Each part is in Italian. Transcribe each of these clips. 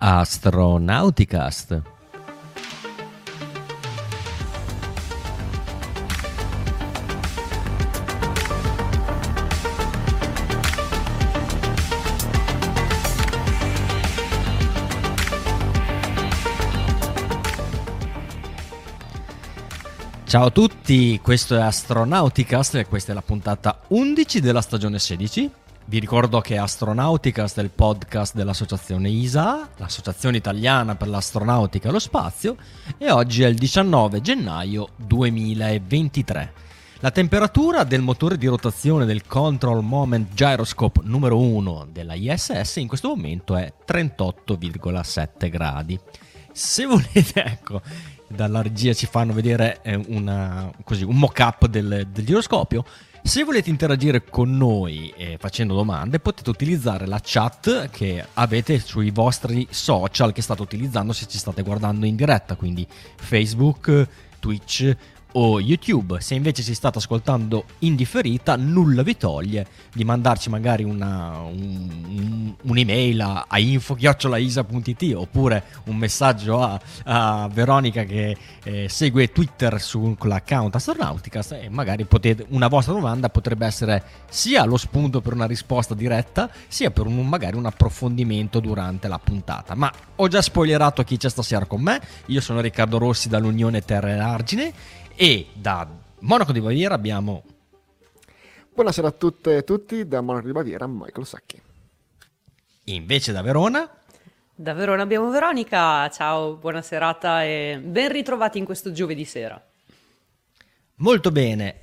Astronauticast. Ciao a tutti, questo è Astronauticast e questa è la puntata 11 della stagione 16. Vi ricordo che Astronauticast è il podcast dell'associazione ISA, l'associazione italiana per l'astronautica e lo spazio, e oggi è il 19 gennaio 2023. La temperatura del motore di rotazione del Control Moment Gyroscope numero 1 della ISS in questo momento è 38,7 gradi. Se volete, ecco, dalla regia ci fanno vedere eh, una, così, un mock-up del, del giroscopio. Se volete interagire con noi eh, facendo domande, potete utilizzare la chat che avete sui vostri social che state utilizzando se ci state guardando in diretta, quindi Facebook, Twitch o YouTube. Se invece si state ascoltando in differita, nulla vi toglie di mandarci magari una, un, un'email a, a info-isa.it oppure un messaggio a, a Veronica che eh, segue Twitter sull'account Astronauticas e magari potete, una vostra domanda potrebbe essere sia lo spunto per una risposta diretta, sia per un, magari un approfondimento durante la puntata. Ma ho già spoilerato chi c'è stasera con me. Io sono Riccardo Rossi dall'Unione Terra e Argine e da Monaco di Baviera abbiamo... Buonasera a tutte e tutti, da Monaco di Baviera Michael Sacchi. Invece da Verona... Da Verona abbiamo Veronica, ciao, buona serata e ben ritrovati in questo giovedì sera. Molto bene,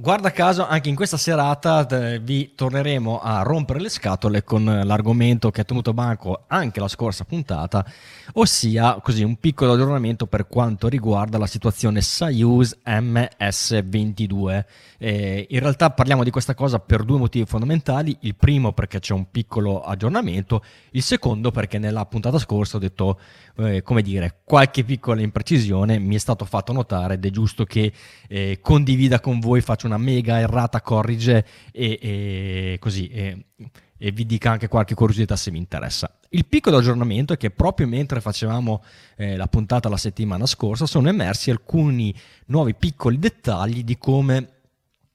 Guarda caso, anche in questa serata eh, vi torneremo a rompere le scatole con l'argomento che ha tenuto banco anche la scorsa puntata, ossia così un piccolo aggiornamento per quanto riguarda la situazione Soyuz MS-22. Eh, in realtà parliamo di questa cosa per due motivi fondamentali. Il primo perché c'è un piccolo aggiornamento, il secondo perché nella puntata scorsa ho detto, eh, come dire, qualche piccola imprecisione mi è stato fatto notare ed è giusto che eh, condivida con voi, faccio una mega errata corrige e, e così e, e, vi dica anche qualche curiosità se vi interessa. Il piccolo aggiornamento è che proprio mentre facevamo eh, la puntata la settimana scorsa sono emersi alcuni nuovi piccoli dettagli di come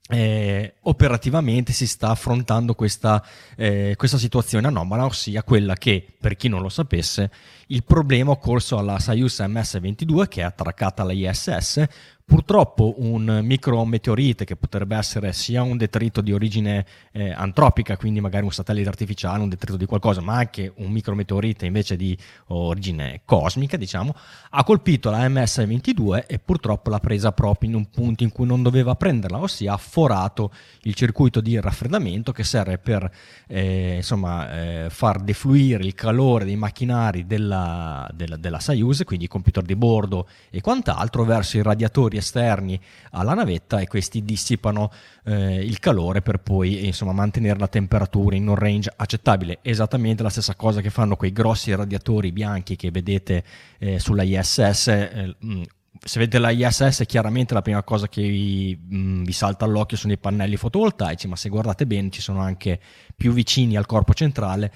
eh, operativamente si sta affrontando questa, eh, questa, situazione anomala, ossia quella che, per chi non lo sapesse, il problema occorso alla Soyuz MS-22 che è attraccata alla ISS Purtroppo un micrometeorite che potrebbe essere sia un detrito di origine eh, antropica, quindi magari un satellite artificiale, un detrito di qualcosa, ma anche un micrometeorite invece di origine cosmica, diciamo, ha colpito la MS-22 e purtroppo l'ha presa proprio in un punto in cui non doveva prenderla, ossia ha forato il circuito di raffreddamento che serve per eh, insomma, eh, far defluire il calore dei macchinari della, della, della Soyuz, quindi computer di bordo e quant'altro, verso i radiatori esterni alla navetta e questi dissipano eh, il calore per poi insomma, mantenere la temperatura in un range accettabile. Esattamente la stessa cosa che fanno quei grossi radiatori bianchi che vedete eh, sulla ISS. Eh, se vedete la ISS chiaramente la prima cosa che vi, mh, mm, vi, salta all'occhio sono i pannelli fotovoltaici, ma se guardate bene ci sono anche più vicini al corpo centrale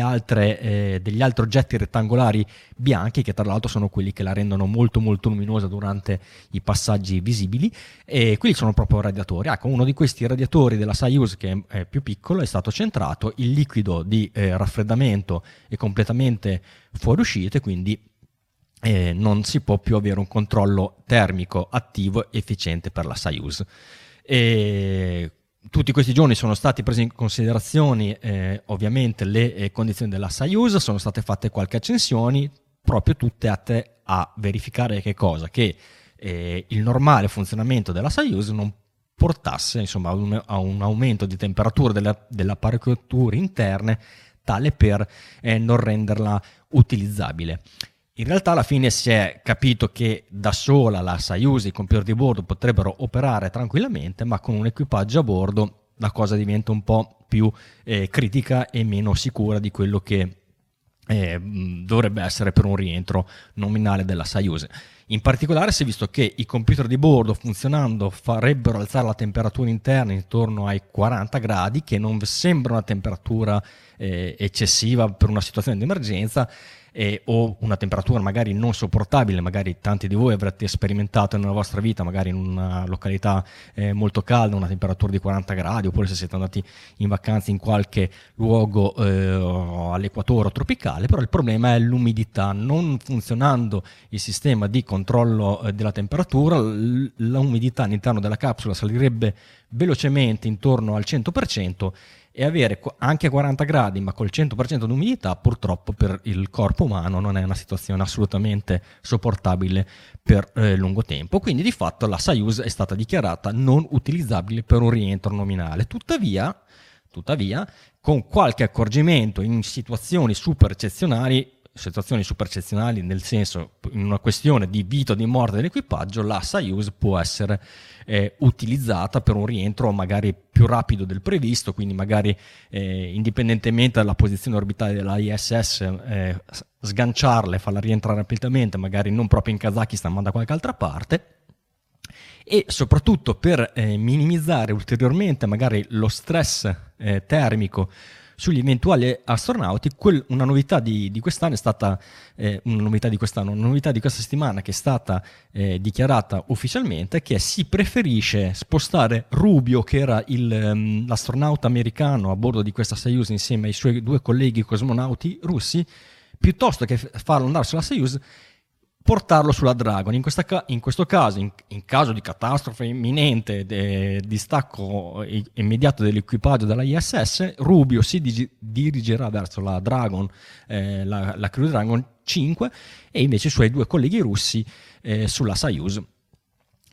altre, eh, degli altri oggetti rettangolari bianchi che tra l'altro sono quelli che la rendono molto molto luminosa durante i passaggi visibili e quelli sono proprio radiatori. Ecco, uno di questi radiatori della Soyuz che è più piccolo è stato centrato, il liquido di eh, raffreddamento è completamente fuoriuscito e quindi eh, non si può più avere un controllo termico attivo efficiente per la Soyuz. E tutti questi giorni sono stati presi in considerazione eh, ovviamente le eh, condizioni della Soyuz, sono state fatte qualche accensioni, proprio tutte atte a verificare che cosa? Che eh, il normale funzionamento della Soyuz non portasse insomma, a, un, a un aumento di temperatura delle, delle apparecchiature interne tale per eh, non renderla utilizzabile. In realtà alla fine si è capito che da sola la Soyuz i computer di bordo potrebbero operare tranquillamente, ma con un equipaggio a bordo la cosa diventa un po' più eh, critica e meno sicura di quello che eh, dovrebbe essere per un rientro nominale della Soyuz. In particolare si è visto che i computer di bordo funzionando farebbero alzare la temperatura interna intorno ai 40 gradi, che non sembra una temperatura eh, eccessiva per una situazione di emergenza, eh, o una temperatura magari non sopportabile, magari tanti di voi avrete sperimentato nella vostra vita, magari in una località eh, molto calda, una temperatura di 40 gradi, oppure se siete andati in vacanza in qualche luogo eh, all'equatore o tropicale, però il problema è l'umidità, non funzionando il sistema di controllo eh, della temperatura, l'umidità all'interno della capsula salirebbe velocemente intorno al 100% e avere anche 40 gradi ma col 100% di umidità purtroppo per il corpo umano non è una situazione assolutamente sopportabile per eh, lungo tempo. Quindi di fatto la Soyuz è stata dichiarata non utilizzabile per un rientro nominale. Tuttavia, tuttavia con qualche accorgimento in situazioni super eccezionali situazioni super eccezionali, nel senso in una questione di vita o di morte dell'equipaggio, la Soyuz può essere eh, utilizzata per un rientro magari più rapido del previsto, quindi magari eh, indipendentemente dalla posizione orbitale della ISS, eh, sganciarla e farla rientrare rapidamente, magari non proprio in Kazakistan ma da qualche altra parte. E soprattutto per eh, minimizzare ulteriormente magari lo stress eh, termico sugli eventuali astronauti, quel, una novità di, di, quest'anno è stata, eh, una novità di quest'anno, una novità di questa settimana che è stata eh, dichiarata ufficialmente, che si preferisce spostare Rubio, che era il, um, l'astronauta americano a bordo di questa Soyuz insieme ai suoi due colleghi cosmonauti russi, piuttosto che farlo andare sulla Soyuz portarlo sulla Dragon. In, questa, in questo caso, in, in, caso di catastrofe imminente, de, di stacco immediato dell'equipaggio della ISS, Rubio si digi, dirigerà verso la Dragon, eh, la, la Crew Dragon 5 e invece i suoi due colleghi russi eh, sulla Soyuz.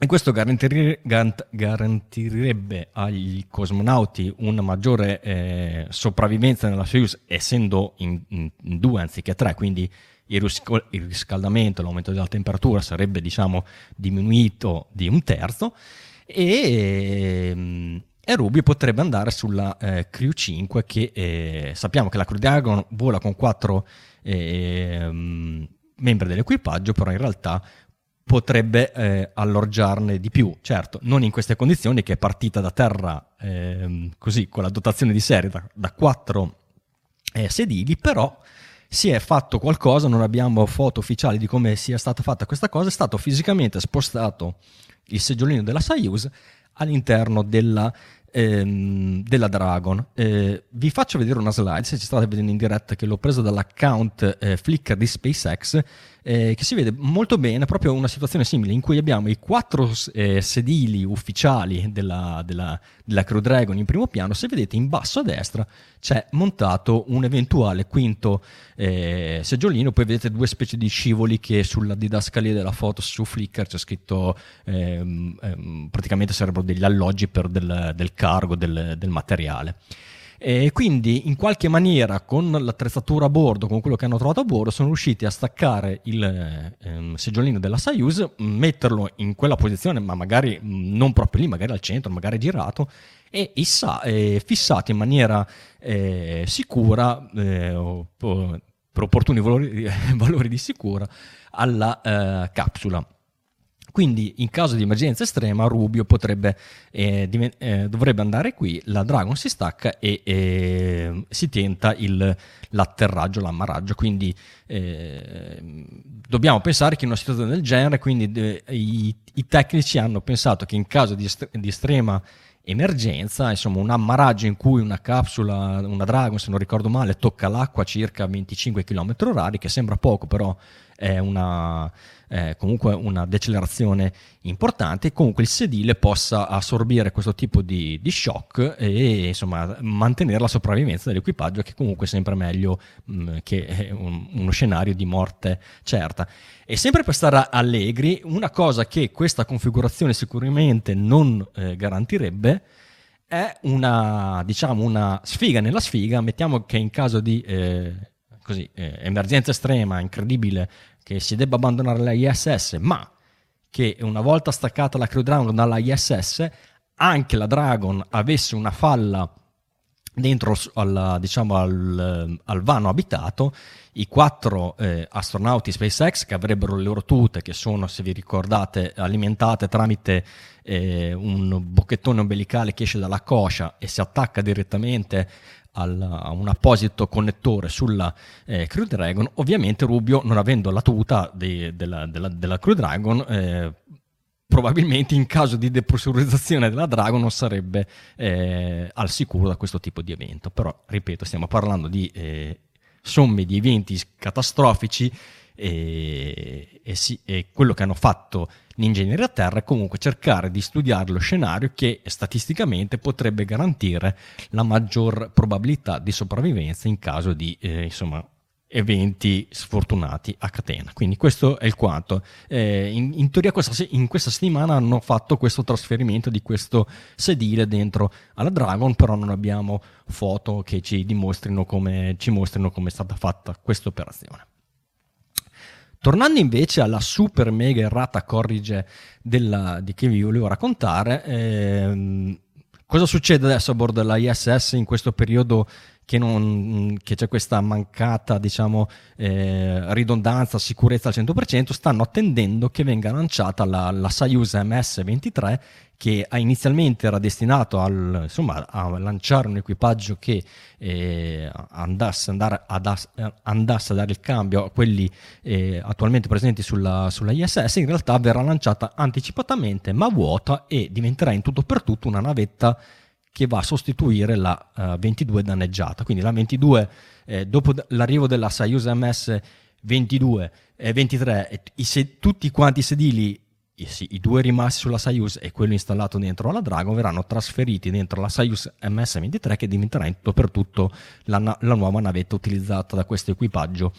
E questo garantir- garant- garantirebbe agli cosmonauti una maggiore eh, sopravvivenza nella Soyuz, essendo in, in, due anziché tre, quindi il, risco- il riscaldamento, l'aumento della temperatura sarebbe diciamo, diminuito di un terzo e, ehm, e Rubio potrebbe andare sulla eh, Crew 5 che eh, sappiamo che la Crew Dragon vola con quattro eh, membri dell'equipaggio, però in realtà potrebbe eh, alloggiarne di più. Certo, non in queste condizioni che è partita da terra eh, così con la dotazione di serie da, da quattro eh, sedili, però si è fatto qualcosa, non abbiamo foto ufficiali di come sia stata fatta questa cosa, è stato fisicamente spostato il seggiolino della Soyuz all'interno della, ehm, della Dragon. Eh, vi faccio vedere una slide, se ci state vedendo in diretta, che l'ho presa dall'account eh, Flickr di SpaceX, eh, che si vede molto bene proprio una situazione simile in cui abbiamo i quattro eh, sedili ufficiali della, della, della, Crew Dragon in primo piano, se vedete in basso a destra c'è montato un eventuale quinto eh, seggiolino, poi vedete due specie di scivoli che sulla didascalia della foto su Flickr c'è scritto ehm, ehm, praticamente sarebbero degli alloggi per del, del cargo del, del materiale. E quindi in qualche maniera con l'attrezzatura a bordo, con quello che hanno trovato a bordo, sono riusciti a staccare il ehm, seggiolino della Soyuz, metterlo in quella posizione, ma magari non proprio lì, magari al centro, magari girato, e issa, eh, fissato in maniera eh, sicura, eh, per opportuni valori, valori, di sicura, alla eh, capsula. Quindi in caso di emergenza estrema Rubio potrebbe, eh, div- eh, dovrebbe andare qui, la Dragon si stacca e eh, si tenta il, l'atterraggio, l'ammaraggio. Quindi eh, dobbiamo pensare che in una situazione del genere, quindi de- i, i, tecnici hanno pensato che in caso di, est- di estrema emergenza, insomma un ammaraggio in cui una capsula, una Dragon se non ricordo male, tocca l'acqua a circa 25 km h che sembra poco però è una eh, comunque una decelerazione importante, comunque il sedile possa assorbire questo tipo di, di shock e insomma mantenere la sopravvivenza dell'equipaggio che comunque è sempre meglio mh, mm, che un, uno scenario di morte certa. E sempre per stare allegri, una cosa che questa configurazione sicuramente non eh, garantirebbe è una, diciamo, una sfiga nella sfiga. Mettiamo che in caso di eh, così, eh, emergenza estrema, incredibile che si debba abbandonare la ISS, ma che una volta staccata la Crew Dragon dalla ISS, anche la Dragon avesse una falla dentro al, diciamo, al, al vano abitato, i quattro eh, astronauti SpaceX che avrebbero le loro tute, che sono, se vi ricordate, alimentate tramite eh, un bocchettone ombelicale che esce dalla coscia e si attacca direttamente a un apposito connettore sulla eh, Crew Dragon. Ovviamente Rubio, non avendo la tuta de, della, della, della, Crew Dragon, eh, probabilmente in caso di depressurizzazione della Dragon non sarebbe eh, al sicuro da questo tipo di evento. Però, ripeto, stiamo parlando di eh, somme di eventi catastrofici e, e, sì, e, quello che hanno fatto l'ingegneria a terra è comunque cercare di studiare lo scenario che statisticamente potrebbe garantire la maggior probabilità di sopravvivenza in caso di eh, insomma, eventi sfortunati a catena. Quindi questo è il quanto. Eh, in, in, teoria questa, in questa settimana hanno fatto questo trasferimento di questo sedile dentro alla Dragon, però non abbiamo foto che ci dimostrino come, ci mostrino come è stata fatta questa operazione. Tornando invece alla super mega errata corrige della, di che vi volevo raccontare, ehm, cosa succede adesso a bordo della ISS in questo periodo che, non, che c'è questa mancata diciamo, eh, ridondanza, sicurezza al 100%, stanno attendendo che venga lanciata la, la Soyuz MS-23 che inizialmente era destinato al, insomma, a lanciare un equipaggio che eh, andasse, ad, andasse, a dare il cambio a quelli eh, attualmente presenti sulla, sulla, ISS, in realtà verrà lanciata anticipatamente ma vuota e diventerà in tutto per tutto una navetta che va a sostituire la uh, eh, 22 danneggiata. Quindi la 22, eh, dopo l'arrivo della Soyuz MS 22 e 23, i se- tutti quanti i sedili, i, sì, i, due rimasti sulla Soyuz e quello installato dentro la Dragon, verranno trasferiti dentro la Soyuz MS 23 che diventerà in tutto per tutto la, la nuova navetta utilizzata da questo equipaggio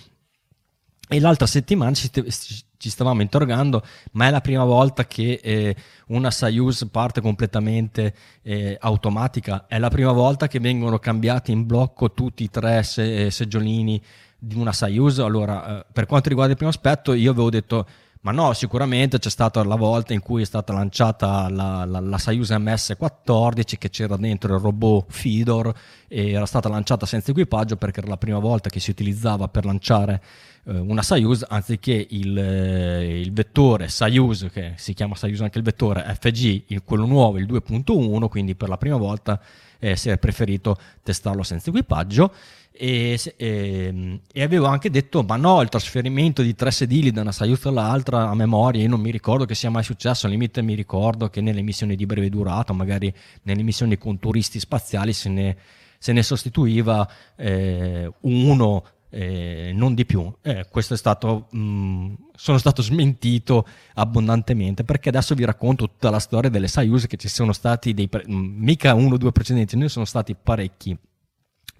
e l'altra settimana ci, ci, stavamo interrogando, ma è la prima volta che eh, una Soyuz parte completamente eh, automatica? È la prima volta che vengono cambiati in blocco tutti i tre se- eh, seggiolini di una Soyuz? Allora, eh, per quanto riguarda il primo aspetto, io avevo detto ma no, sicuramente c'è stata la volta in cui è stata lanciata la, la, la Soyuz MS-14 che c'era dentro il robot Fidor e era stata lanciata senza equipaggio perché era la prima volta che si utilizzava per lanciare eh, una Soyuz anziché il, eh, il, vettore Soyuz, che si chiama Soyuz anche il vettore FG, il, quello nuovo, il 2.1, quindi per la prima volta eh, si è preferito testarlo senza equipaggio e, e, e, avevo anche detto ma no il trasferimento di tre sedili da una Soyuz all'altra a memoria io non mi ricordo che sia mai successo al limite mi ricordo che nelle missioni di breve durata magari nelle missioni con turisti spaziali se ne, se ne sostituiva eh, uno eh, non di più. Eh, questo è stato, mh, mm, sono stato smentito abbondantemente perché adesso vi racconto tutta la storia delle Soyuz che ci sono stati dei, pre- mica uno o due precedenti, ne sono stati parecchi.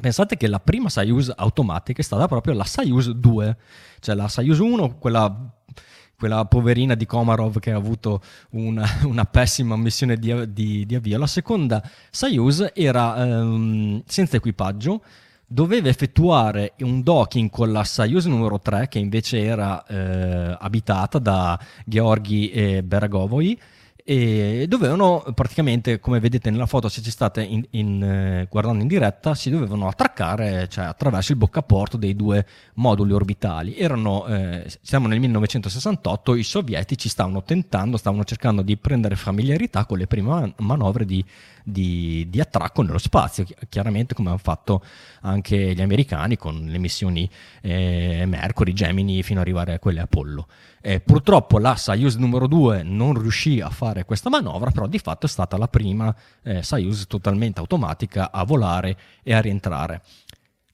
Pensate che la prima Soyuz automatica è stata proprio la Soyuz 2, cioè la Soyuz 1, quella, quella poverina di Komarov che ha avuto una, una pessima missione di, di, di, avvio. La seconda Soyuz era ehm, senza equipaggio, doveva effettuare un docking con la Soyuz numero 3, che invece era eh, abitata da Georgi e Beragovoi, e dovevano praticamente, come vedete nella foto, se ci state in, in, eh, guardando in diretta, si dovevano attraccare cioè, attraverso il boccaporto dei due moduli orbitali. Erano, eh, siamo nel 1968, i sovietici stavano tentando, stavano cercando di prendere familiarità con le prime manovre di, di, di attracco nello spazio, chiaramente come hanno fatto anche gli americani con le missioni eh, Mercury, Gemini, fino ad arrivare a quelle Apollo. Eh, purtroppo la Soyuz numero 2 non riuscì a fare questa manovra, però di fatto è stata la prima eh, Soyuz totalmente automatica a volare e a rientrare.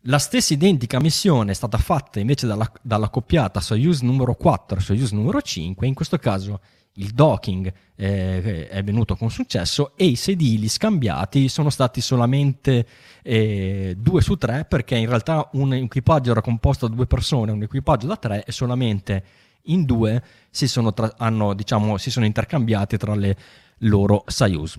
La stessa identica missione è stata fatta invece dalla, dalla coppiata Soyuz numero 4 e Soyuz numero 5, in questo caso il docking eh, è venuto con successo e i sedili scambiati sono stati solamente eh, due su tre perché in realtà un equipaggio era composto da due persone, un equipaggio da tre e solamente in due si sono, tra- hanno, diciamo, si sono intercambiati tra le loro Soyuz.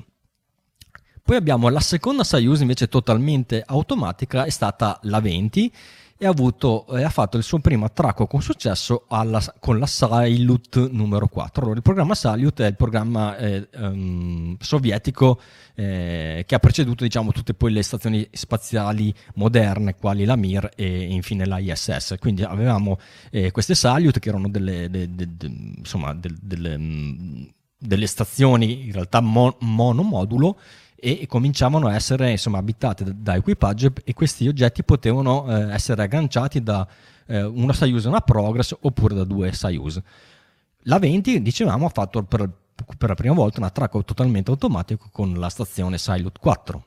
Poi abbiamo la seconda Soyuz invece totalmente automatica, è stata la 20 e ha, avuto, eh, ha fatto il suo primo attracco con successo alla, con la Salyut numero 4. Allora, il programma Salyut è il programma eh, um, sovietico eh, che ha preceduto diciamo, tutte poi le stazioni spaziali moderne, quali la Mir e infine la ISS. Quindi avevamo eh, queste Salyut che erano delle, de, de, de, insomma, delle, mm, delle stazioni in realtà mon- monomodulo e cominciavano a essere insomma, abitate da, da equipaggio e questi oggetti potevano eh, essere agganciati da eh, una Soyuz e una Progress oppure da due Soyuz. La 20, dicevamo, ha fatto per, per la prima volta un attracco totalmente automatico con la stazione Silut 4.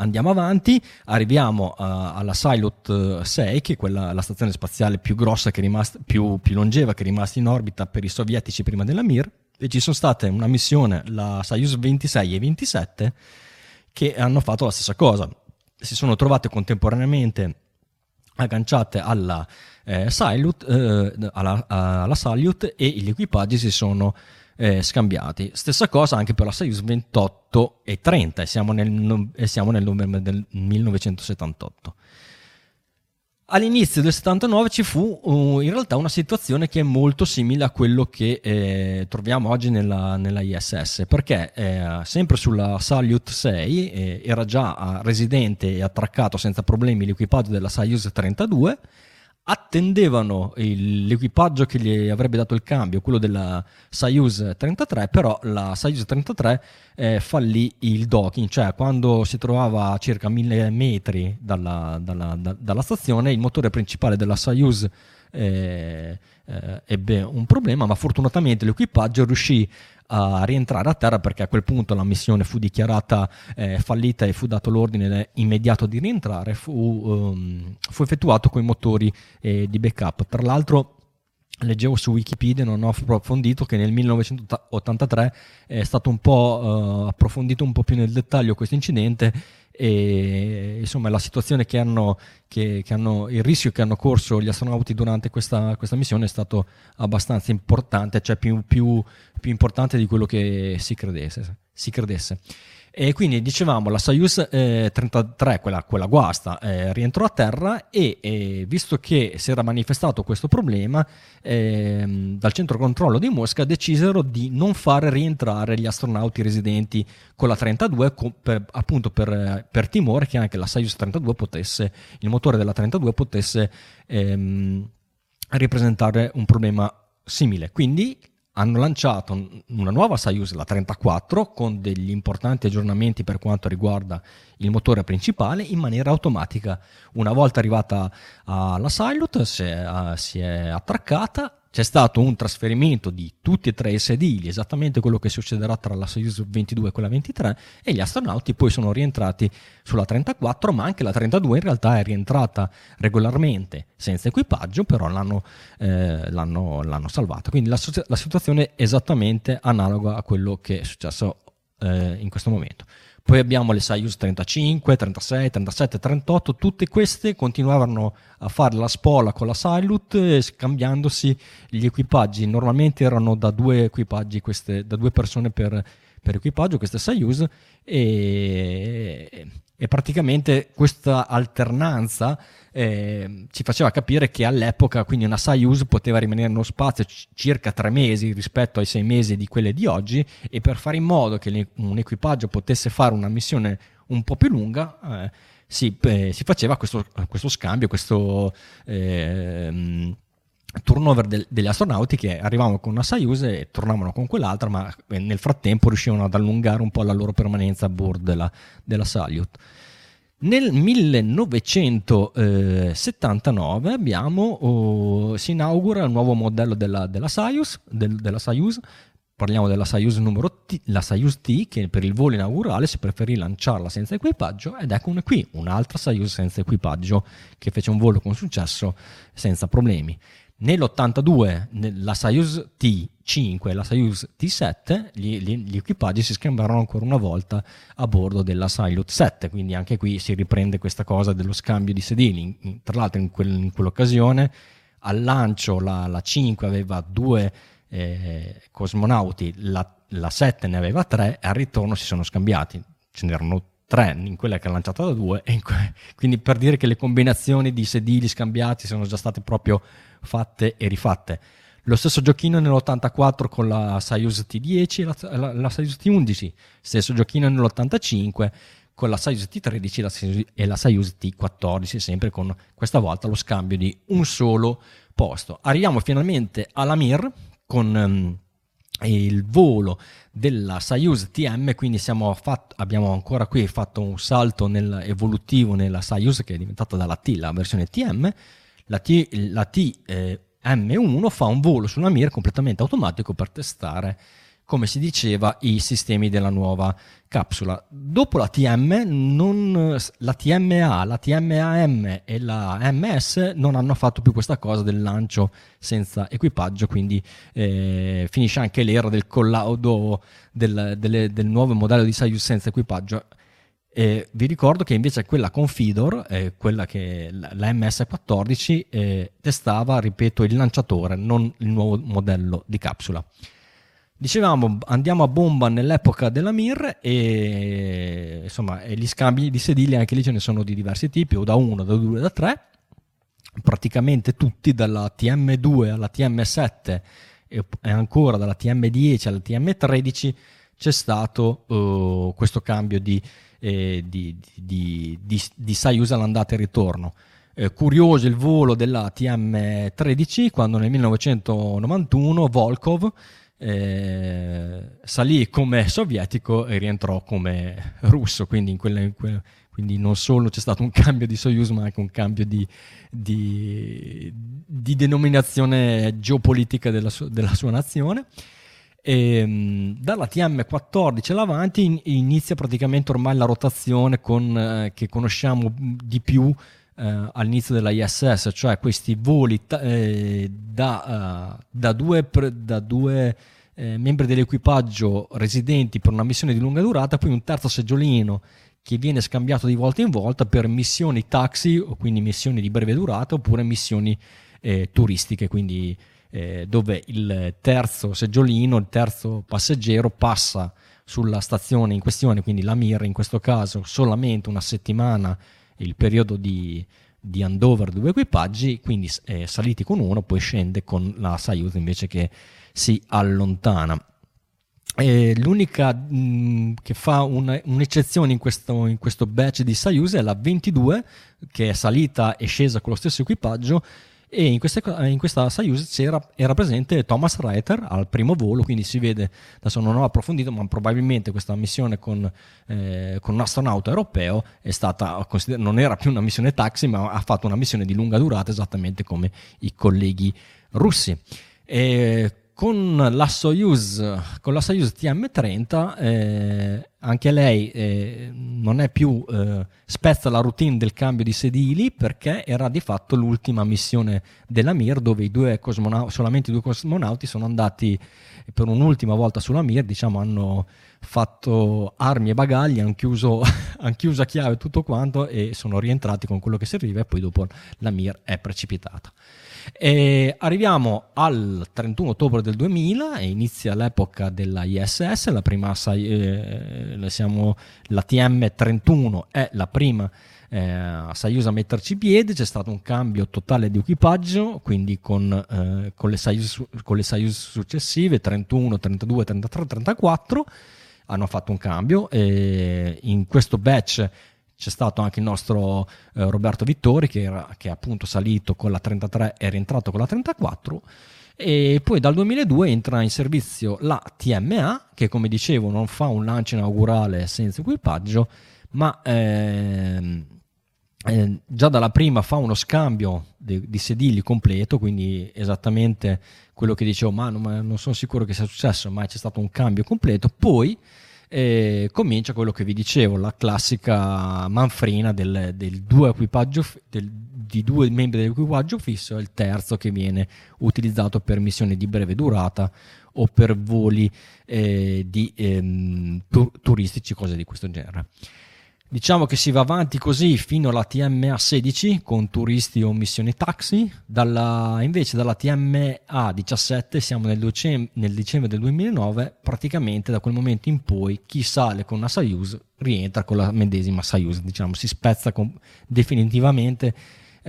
Andiamo avanti, arriviamo uh, alla Silut 6, che è quella, la stazione spaziale più grossa, che è rimasta, più, più longeva, che è rimasta in orbita per i sovietici prima della Mir e ci sono state una missione, la Soyuz 26 e 27, che hanno fatto la stessa cosa. Si sono trovate contemporaneamente agganciate alla, eh, Salyut, eh, alla, alla Salyut e gli equipaggi si sono eh, scambiati. Stessa cosa anche per la Soyuz 28 e 30 e siamo nel, e siamo nel novembre del 1978. All'inizio del 79 ci fu uh, in realtà una situazione che è molto simile a quello che eh, troviamo oggi nella, nella ISS, perché eh, sempre sulla Salyut 6 eh, era già residente e attraccato senza problemi l'equipaggio della Soyuz 32 attendevano il, l'equipaggio che gli avrebbe dato il cambio, quello della Soyuz 33, però la Soyuz 33 eh, fallì il docking, cioè quando si trovava a circa mille metri dalla, dalla, da, dalla stazione il motore principale della Soyuz eh, eh, ebbe un problema, ma fortunatamente l'equipaggio riuscì a rientrare a terra perché a quel punto la missione fu dichiarata eh, fallita e fu dato l'ordine immediato di rientrare, fu, um, fu effettuato con i motori eh, di backup. Tra l'altro leggevo su Wikipedia, non ho approfondito, che nel 1983 è stato un po' uh, approfondito un po' più nel dettaglio questo incidente e insomma la situazione che hanno, che, che hanno, il rischio che hanno corso gli astronauti durante questa, questa missione è stato abbastanza importante, cioè più, più, più importante di quello che si credesse. Si credesse. E quindi dicevamo la Soyuz eh, 33, quella, quella guasta, eh, rientrò a terra e eh, visto che si era manifestato questo problema, ehm, dal centro controllo di Mosca decisero di non far rientrare gli astronauti residenti con la 32, con, per, appunto per, per, timore che anche la Soyuz 32 potesse, il motore della 32 potesse ehm, ripresentare un problema simile. Quindi hanno lanciato una nuova Soyuz, la 34, con degli importanti aggiornamenti per quanto riguarda il motore principale in maniera automatica. Una volta arrivata alla Salyut si uh, si è attraccata c'è stato un trasferimento di tutti e tre i sedili, esattamente quello che succederà tra la Soyuz 22 e quella 23, e gli astronauti poi sono rientrati sulla 34, ma anche la 32 in realtà è rientrata regolarmente senza equipaggio, però l'hanno, eh, l'hanno, l'hanno salvata. Quindi la, la, situazione è esattamente analoga a quello che è successo eh, in questo momento. Poi abbiamo le Soyuz 35, 36, 37, 38, tutte queste continuavano a fare la spola con la Salyut scambiandosi gli equipaggi. Normalmente erano da due equipaggi, queste, da due persone per, per equipaggio, queste Soyuz, e, e praticamente questa alternanza eh, ci faceva capire che all'epoca quindi una Soyuz poteva rimanere nello spazio c- circa tre mesi rispetto ai sei mesi di quelle di oggi e per fare in modo che un equipaggio potesse fare una missione un po' più lunga eh, si, eh, si, faceva questo, questo, scambio, questo ehm, turnover del, degli astronauti che arrivavano con una Soyuz e tornavano con quell'altra ma nel frattempo riuscivano ad allungare un po' la loro permanenza a bordo della, della Salyut. Nel 1979 abbiamo, oh, si inaugura il nuovo modello della, della, Soyuz, del, della Soyuz, parliamo della Soyuz numero T, la Soyuz T, che per il volo inaugurale si preferì lanciarla senza equipaggio ed eccone qui, un'altra Soyuz senza equipaggio che fece un volo con successo senza problemi. Nell'82 la Soyuz T5 e la Soyuz T7 gli, gli, gli, equipaggi si scambiarono ancora una volta a bordo della Salyut 7, quindi anche qui si riprende questa cosa dello scambio di sedili. Tra l'altro in, quel, in quell'occasione al lancio la, la 5 aveva due eh, cosmonauti, la, la 7 ne aveva tre e al ritorno si sono scambiati. Ce n'erano tre in quella che ha lanciato da due, que- quindi per dire che le combinazioni di sedili scambiati sono già state proprio fatte e rifatte. Lo stesso giochino nell'84 con la Soyuz T10 e la, la, la Soyuz T11, stesso giochino nell'85 con la Soyuz T13 la Soyuz, e la Soyuz T14, sempre con questa volta lo scambio di un solo posto. Arriviamo finalmente alla Mir con um, il volo della Soyuz TM, quindi fatto, abbiamo ancora qui fatto un salto nel, evolutivo nella Soyuz che è diventata dalla T la versione TM, la, T, la T eh, M1 fa un volo su una Mir completamente automatico per testare come si diceva, i sistemi della nuova capsula. Dopo la TM, non, la TMA, la TMAM e la MS non hanno fatto più questa cosa del lancio senza equipaggio, quindi eh, finisce anche l'era del collaudo del, delle, del nuovo modello di Soyuz senza equipaggio. Eh, vi ricordo che invece quella Confidor, eh, quella che la MS-14, eh, testava, ripeto, il lanciatore, non il nuovo modello di capsula. Dicevamo, andiamo a bomba nell'epoca della Mir e insomma gli scambi di sedili anche lì ce ne sono di diversi tipi, o da 1, da 2, da 3, praticamente tutti dalla TM2 alla TM7 e ancora dalla TM10 alla TM13 c'è stato uh, questo cambio di, eh, di, di, di, di Soyuz all'andata e ritorno. Eh, curioso il volo della TM13 quando nel 1991 Volkov eh, salì come sovietico e rientrò come russo, quindi, in quelle, in quelle, quindi, non solo c'è stato un cambio di Soyuz ma anche un cambio di, di, di denominazione geopolitica della, su, della sua nazione. E, ehm, dalla TM14 all'avanti in, inizia praticamente ormai la rotazione con, eh, che conosciamo di più eh, all'inizio della ISS, cioè questi voli t- eh, da, uh, da, due, pre- da due eh, membri dell'equipaggio residenti per una missione di lunga durata, poi un terzo seggiolino che viene scambiato di volta in volta per missioni taxi, quindi missioni di breve durata, oppure missioni eh, turistiche, quindi dove il terzo seggiolino, il terzo passeggero passa sulla stazione in questione, quindi la Mir in questo caso solamente una settimana il periodo di, di handover due equipaggi, quindi eh, saliti con uno, poi scende con la Soyuz invece che si allontana. E l'unica mh, che fa una, un'eccezione in questo, in questo batch di Soyuz è la 22, che è salita e scesa con lo stesso equipaggio e in, queste, in questa Soyuz era presente Thomas Reiter al primo volo, quindi si vede, adesso non ho approfondito, ma probabilmente questa missione con, eh, con un astronauta europeo stata, non era più una missione taxi, ma ha fatto una missione di lunga durata esattamente come i colleghi russi. E con la Soyuz, con la Soyuz TM30 eh, anche lei eh, non è più eh, spezza la routine del cambio di sedili perché era di fatto l'ultima missione della Mir dove i due cosmonauti, solamente i due cosmonauti sono andati per un'ultima volta sulla Mir, diciamo hanno fatto armi e bagagli, hanno chiuso, hanno chiuso a chiave tutto quanto e sono rientrati con quello che serviva e poi dopo la Mir è precipitata. E arriviamo al 31 ottobre del 2000 e inizia l'epoca della ISS, la prima eh, siamo, la TM31 è la prima eh, Soyuz a metterci piede, c'è stato un cambio totale di equipaggio, quindi con, eh, con, le, Soyuz, successive 31, 32, 33, 34 hanno fatto un cambio e in questo batch c'è stato anche il nostro eh, Roberto Vittori che, era, che è appunto salito con la 33 e rientrato con la 34 e poi dal 2002 entra in servizio la TMA che come dicevo non fa un lancio inaugurale senza equipaggio ma ehm, eh, già dalla prima fa uno scambio di, di, sedili completo quindi esattamente quello che dicevo ma non, ma non sono sicuro che sia successo ma c'è stato un cambio completo. Poi e comincia quello che vi dicevo, la classica manfrina del, del due equipaggio, del, di due membri dell'equipaggio fisso e il terzo che viene utilizzato per missioni di breve durata o per voli eh, di, ehm, tur- turistici, cose di questo genere. Diciamo che si va avanti così fino alla TMA 16 con turisti o missioni taxi, dalla, invece dalla TMA 17 siamo nel, dicem- nel, dicembre del 2009, praticamente da quel momento in poi chi sale con una Soyuz rientra con la medesima Soyuz, diciamo, si spezza con- definitivamente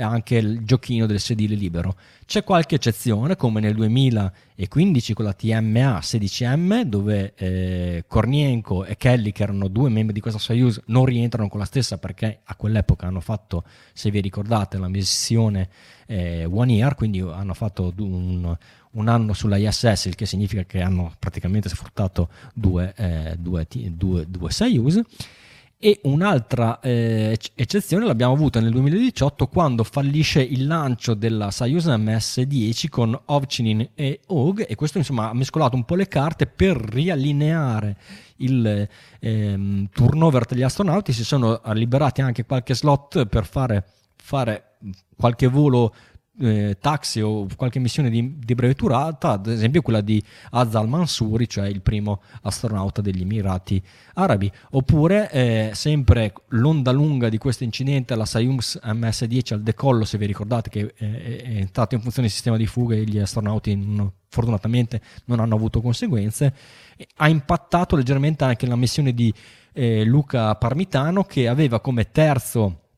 anche il giochino del sedile libero. C'è qualche eccezione, come nel 2015 con la TMA 16M, dove eh, Kornienko e Kelly, che erano due membri di questa Soyuz, non rientrano con la stessa perché a quell'epoca hanno fatto, se vi ricordate, la missione eh, One Year, quindi hanno fatto un, un anno sulla ISS, il che significa che hanno praticamente sfruttato due, eh, due, due, due Soyuz. E un'altra eh, eccezione l'abbiamo avuta nel 2018 quando fallisce il lancio della Soyuz MS-10 con Ovchinin e Og e questo insomma ha mescolato un po' le carte per riallineare il ehm, turnover degli astronauti, si sono liberati anche qualche slot per fare, fare qualche volo eh, taxi o qualche missione di, di, breve durata, ad esempio quella di Azal Mansuri, cioè il primo astronauta degli Emirati Arabi, oppure eh, sempre l'onda lunga di questo incidente, la Soyuz MS-10 al decollo, se vi ricordate che eh, è entrato in funzione il sistema di fuga e gli astronauti non, fortunatamente non hanno avuto conseguenze, ha impattato leggermente anche la missione di eh, Luca Parmitano che aveva come terzo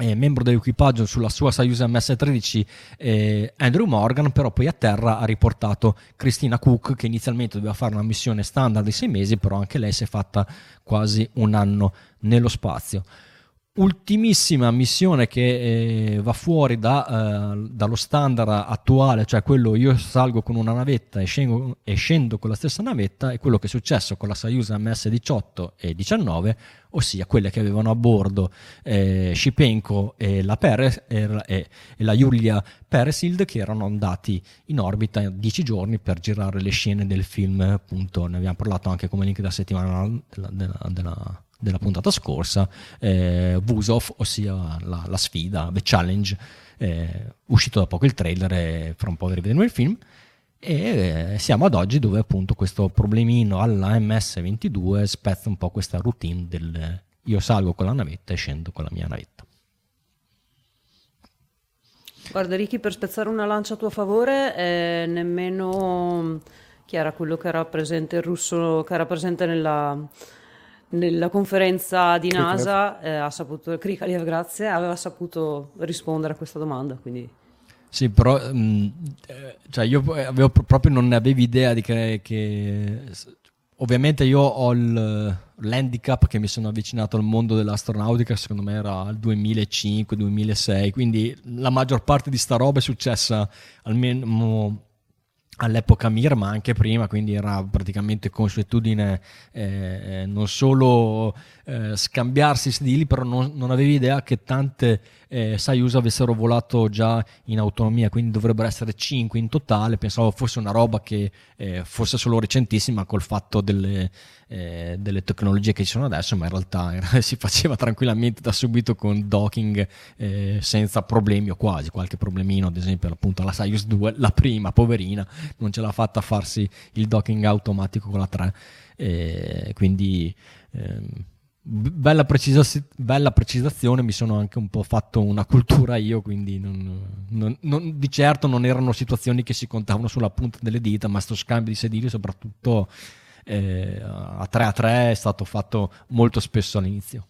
eh, membro dell'equipaggio sulla sua Soyuz MS-13 eh, Andrew Morgan, però poi a terra ha riportato Christina Cook che inizialmente doveva fare una missione standard di sei mesi, però anche lei si è fatta quasi un anno nello spazio ultimissima missione che eh, va fuori da, eh, dallo standard attuale, cioè quello io salgo con una navetta e scendo, e scendo, con la stessa navetta, è quello che è successo con la Soyuz MS-18 e 19, ossia quelle che avevano a bordo eh, Shipenko e la, Peres, e, e, la Julia Peresild che erano andati in orbita 10 giorni per girare le scene del film, appunto ne abbiamo parlato anche come link da settimana della, della, della della puntata scorsa, eh, Vusov, ossia la, la, sfida, The Challenge, eh, uscito da poco il trailer e fra un po' vedremo il film. E eh, siamo ad oggi dove appunto questo problemino alla MS22 spezza un po' questa routine del io salgo con la navetta e scendo con la mia navetta. Guarda Ricky, per spezzare una lancia a tuo favore, eh, nemmeno chi era quello che era presente, il russo che era presente nella, nella conferenza di NASA eh, ha saputo, Krikalev, grazie, aveva saputo rispondere a questa domanda. Quindi. Sì, però mh, mm, eh, cioè io avevo, proprio non ne avevo idea di che, che ovviamente io ho il, l'handicap che mi sono avvicinato al mondo dell'astronautica, secondo me era al 2005-2006, quindi la maggior parte di sta roba è successa almeno all'epoca Mir, ma anche prima, quindi era praticamente consuetudine eh, non solo eh, scambiarsi sedili, però non, non, avevi idea che tante eh, Soyuz avessero volato già in autonomia, quindi dovrebbero essere 5 in totale. Pensavo fosse una roba che eh, fosse solo recentissima col fatto delle, eh, delle, tecnologie che ci sono adesso, ma in realtà si faceva tranquillamente da subito con docking eh, senza problemi o quasi, qualche problemino, ad esempio appunto la Soyuz 2, la prima, poverina, non ce l'ha fatta a farsi il docking automatico con la 3. quindi ehm, Bella, precisaz- bella, precisazione, mi sono anche un po' fatto una cultura io, quindi non, non, non, di certo non erano situazioni che si contavano sulla punta delle dita, ma sto scambio di sedili soprattutto eh, a 3 a 3 è stato fatto molto spesso all'inizio.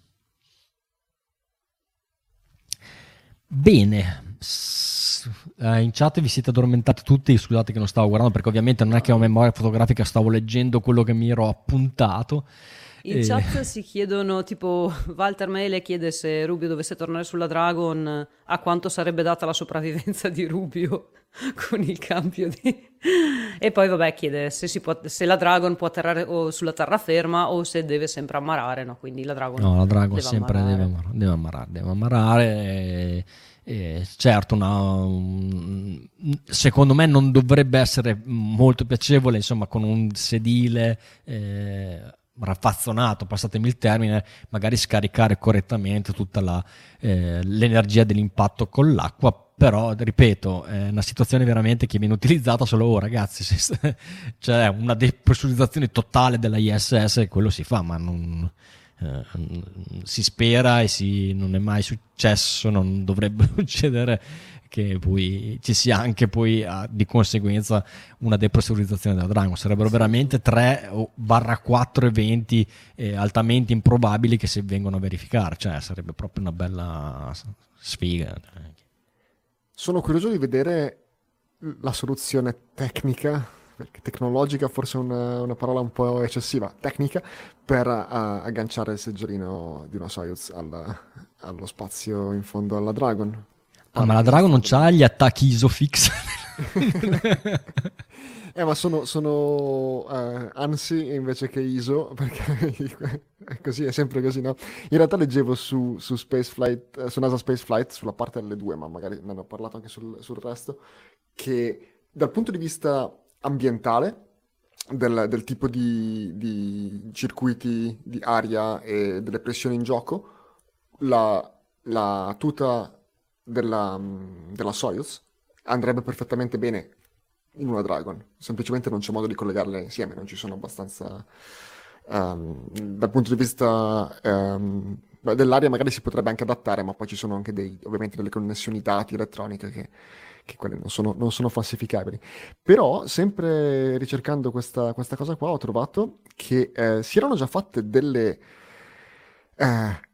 Bene, eh, in chat vi siete addormentati tutti, scusate che non stavo guardando perché ovviamente non è che ho memoria fotografica, stavo leggendo quello che mi ero appuntato. In e... chat si chiedono, tipo Walter Mele chiede se Rubio dovesse tornare sulla Dragon, a quanto sarebbe data la sopravvivenza di Rubio con il cambio di... e poi vabbè chiede se, può, se la Dragon può atterrare sulla terraferma o se deve sempre ammarare, no? Quindi la Dragon... No, la Dragon deve sempre ammarare. Deve, ammarare, deve ammarare, deve ammarare e... Eh, certo, una, secondo me non dovrebbe essere molto piacevole, insomma, con un sedile eh, raffazzonato, passatemi il termine, magari scaricare correttamente tutta la, eh, l'energia dell'impatto con l'acqua, però ripeto, è una situazione veramente che viene utilizzata solo oh, ragazzi, c'è una depressurizzazione totale della ISS quello si fa, ma non, eh, si spera e si, non è mai successo, non dovrebbe succedere che poi ci sia anche poi uh, di conseguenza una depressurizzazione della Dragon. Sarebbero veramente 3-4 eventi eh, altamente improbabili che si vengono a verificare, cioè sarebbe proprio una bella sfiga. Sono curioso di vedere la soluzione tecnica perché tecnologica forse è una, una, parola un po' eccessiva, tecnica, per uh, agganciare il seggiolino di una Soyuz al, allo spazio in fondo alla Dragon. Ah, ma la Dragon non c'ha gli attacchi isofix eh, ma sono, sono uh, ANSI invece che ISO, perché è così, è sempre così, no? In realtà leggevo su, su, Spaceflight, su NASA Spaceflight, sulla parte L2, ma magari ne ho parlato anche sul, sul resto, che dal punto di vista ambientale, del, del tipo di, di, circuiti di aria e delle pressioni in gioco, la, la tuta della, della Soyuz andrebbe perfettamente bene in una Dragon. Semplicemente non c'è modo di collegarle insieme, non ci sono abbastanza... Um, dal punto di vista um, dell'aria magari si potrebbe anche adattare, ma poi ci sono anche dei, ovviamente delle connessioni dati elettroniche che, che quelle non sono, non sono, falsificabili. Però, sempre ricercando questa, questa, cosa qua, ho trovato che eh, si erano già fatte delle... Eh,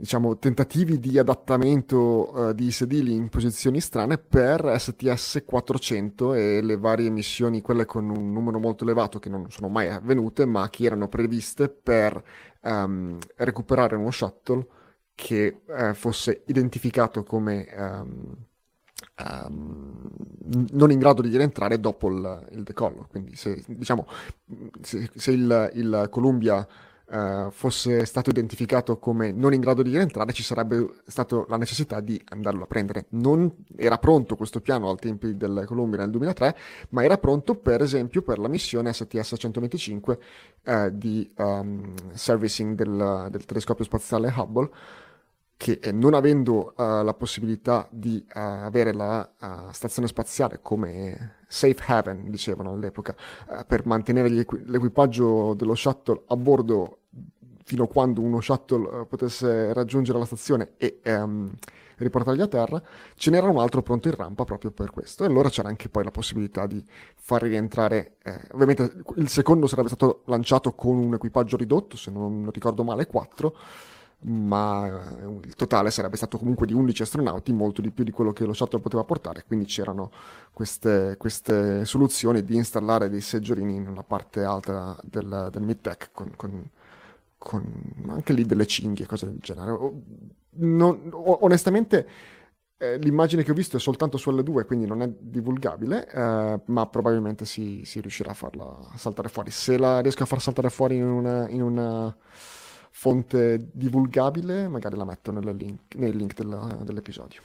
diciamo, tentativi di adattamento uh, di sedili in posizioni strane per STS 400 e le varie missioni, quelle con un numero molto elevato che non sono mai avvenute, ma che erano previste per um, recuperare uno shuttle che uh, fosse identificato come um, um, non in grado di rientrare dopo il, il decollo. Quindi se, diciamo, se, se il, il Columbia uh, fosse stato identificato come non in grado di rientrare, ci sarebbe stata la necessità di andarlo a prendere. Non era pronto questo piano al tempi del Columbia nel 2003, ma era pronto per esempio per la missione STS-125 uh, di um, servicing del, del telescopio spaziale Hubble che eh, non avendo uh, la possibilità di uh, avere la uh, stazione spaziale come safe haven, dicevano all'epoca, per mantenere equi- l'equipaggio dello shuttle a bordo fino a quando uno shuttle potesse raggiungere la stazione e um, riportarli a terra, ce n'era un altro pronto in rampa proprio per questo. E allora c'era anche poi la possibilità di far rientrare, eh, ovviamente il secondo sarebbe stato lanciato con un equipaggio ridotto, se non ricordo male, 4 ma eh, il totale sarebbe stato comunque di 11 astronauti, molto di più di quello che lo shuttle poteva portare, quindi c'erano queste, queste soluzioni di installare dei seggiolini nella parte alta del, del mid-tech con, con, con, anche lì delle cinghie, cose del genere. Non, onestamente eh, l'immagine che ho visto è soltanto su L2, quindi non è divulgabile, eh, ma probabilmente si, si, riuscirà a farla saltare fuori. Se la riesco a far saltare fuori in una... In una fonte divulgabile, magari la metto link, nei link della, dell'episodio.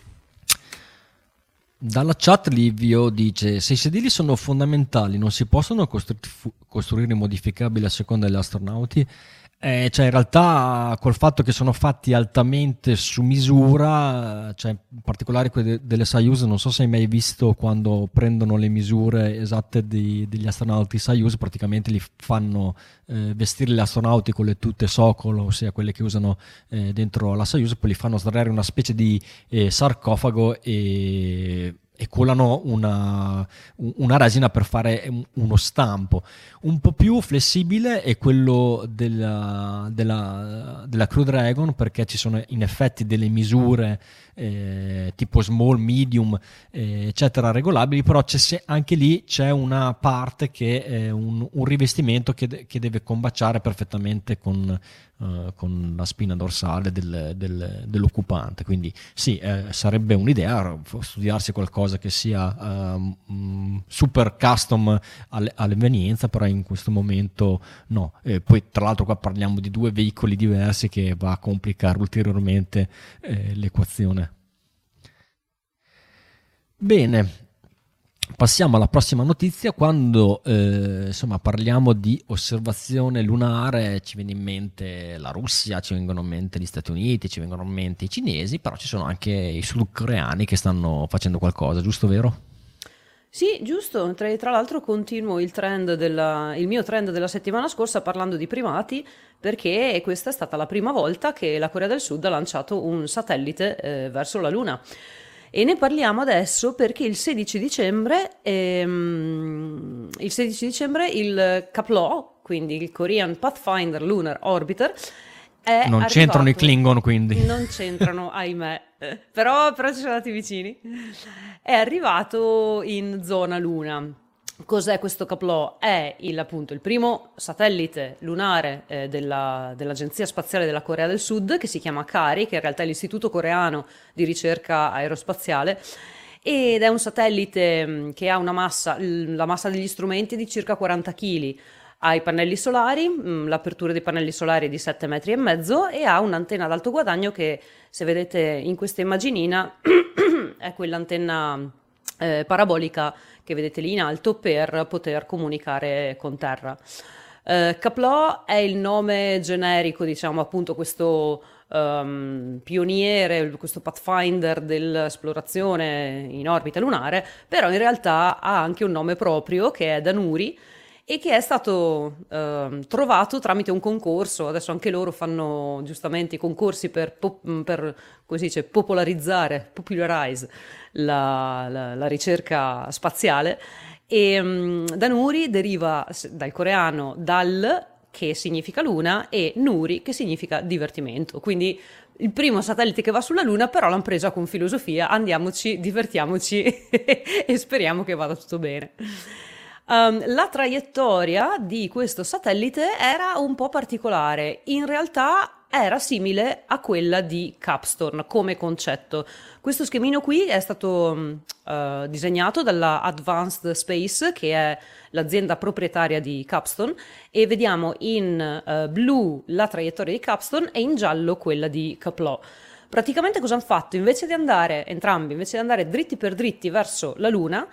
Dalla chat Livio dice: Se i sedili sono fondamentali, non si possono costru- costruire modificabili a seconda degli astronauti? Eh, cioè in realtà col fatto che sono fatti altamente su misura, cioè in particolare quelli delle Soyuz, non so se hai mai visto quando prendono le misure esatte di, degli astronauti Soyuz, praticamente li fanno eh, vestire gli astronauti con le tute Sokol, ossia quelle che usano eh, dentro la Soyuz, poi li fanno sdraiare una specie di eh, sarcofago e e colano una, una, resina per fare uno stampo. Un po' più flessibile è quello della, della, della Crew Dragon perché ci sono in effetti delle misure eh, tipo small, medium, eh, eccetera, regolabili, però anche lì c'è una parte che è un, un rivestimento che, che, deve combaciare perfettamente con, uh, con la spina dorsale del, del, dell'occupante. Quindi sì, eh, sarebbe un'idea studiarsi qualcosa che sia uh, super custom alle, all'evenienza, però in questo momento no. Eh, poi tra l'altro qua parliamo di due veicoli diversi che va a complicare ulteriormente eh, l'equazione. Bene, passiamo alla prossima notizia. Quando eh, insomma, parliamo di osservazione lunare ci viene in mente la Russia, ci vengono in mente gli Stati Uniti, ci vengono in mente i cinesi, però ci sono anche i sudcoreani che stanno facendo qualcosa, giusto vero? Sì, giusto. Tra, tra l'altro continuo il, della, il, mio trend della settimana scorsa parlando di primati perché questa è stata la prima volta che la Corea del Sud ha lanciato un satellite eh, verso la Luna. E ne parliamo adesso perché il 16 dicembre, ehm, il, 16 dicembre il CAPLO, quindi il Korean Pathfinder Lunar Orbiter, non arrivato. c'entrano i Klingon quindi. Non c'entrano, ahimè. Però, però ci sono andati vicini. È arrivato in zona Luna Cos'è questo Caplò? È il, appunto il primo satellite lunare eh, della, dell'Agenzia Spaziale della Corea del Sud che si chiama CARI, che in realtà è l'Istituto Coreano di Ricerca Aerospaziale ed è un satellite mm, che ha una massa, la massa degli strumenti è di circa 40 kg. Ha i pannelli solari, mm, l'apertura dei pannelli solari è di 7 metri e mezzo e ha un'antenna ad alto guadagno che se vedete in questa immaginina è quell'antenna eh, parabolica che vedete lì in alto per poter comunicare con terra. Eh, Caplò è il nome generico, diciamo appunto questo um, pioniere, questo pathfinder dell'esplorazione in orbita lunare, però in realtà ha anche un nome proprio che è Danuri e che è stato uh, trovato tramite un concorso. Adesso anche loro fanno giustamente i concorsi per, pop- per come si dice, popolarizzare, popularize la, la, la ricerca spaziale. E um, Danuri deriva dal coreano dal che significa luna, e Nuri, che significa divertimento. Quindi il primo satellite che va sulla Luna, però l'hanno presa con filosofia, andiamoci, divertiamoci e speriamo che vada tutto bene. Um, la traiettoria di questo satellite era un po' particolare. In realtà era simile a quella di Capstone come concetto. Questo schemino qui è stato uh, disegnato dalla Advanced Space, che è l'azienda proprietaria di Capstone, e vediamo in uh, blu la traiettoria di Capstone e in giallo quella di Caplot. Praticamente cosa hanno fatto? Invece di andare, entrambi, invece di andare dritti per dritti verso la Luna,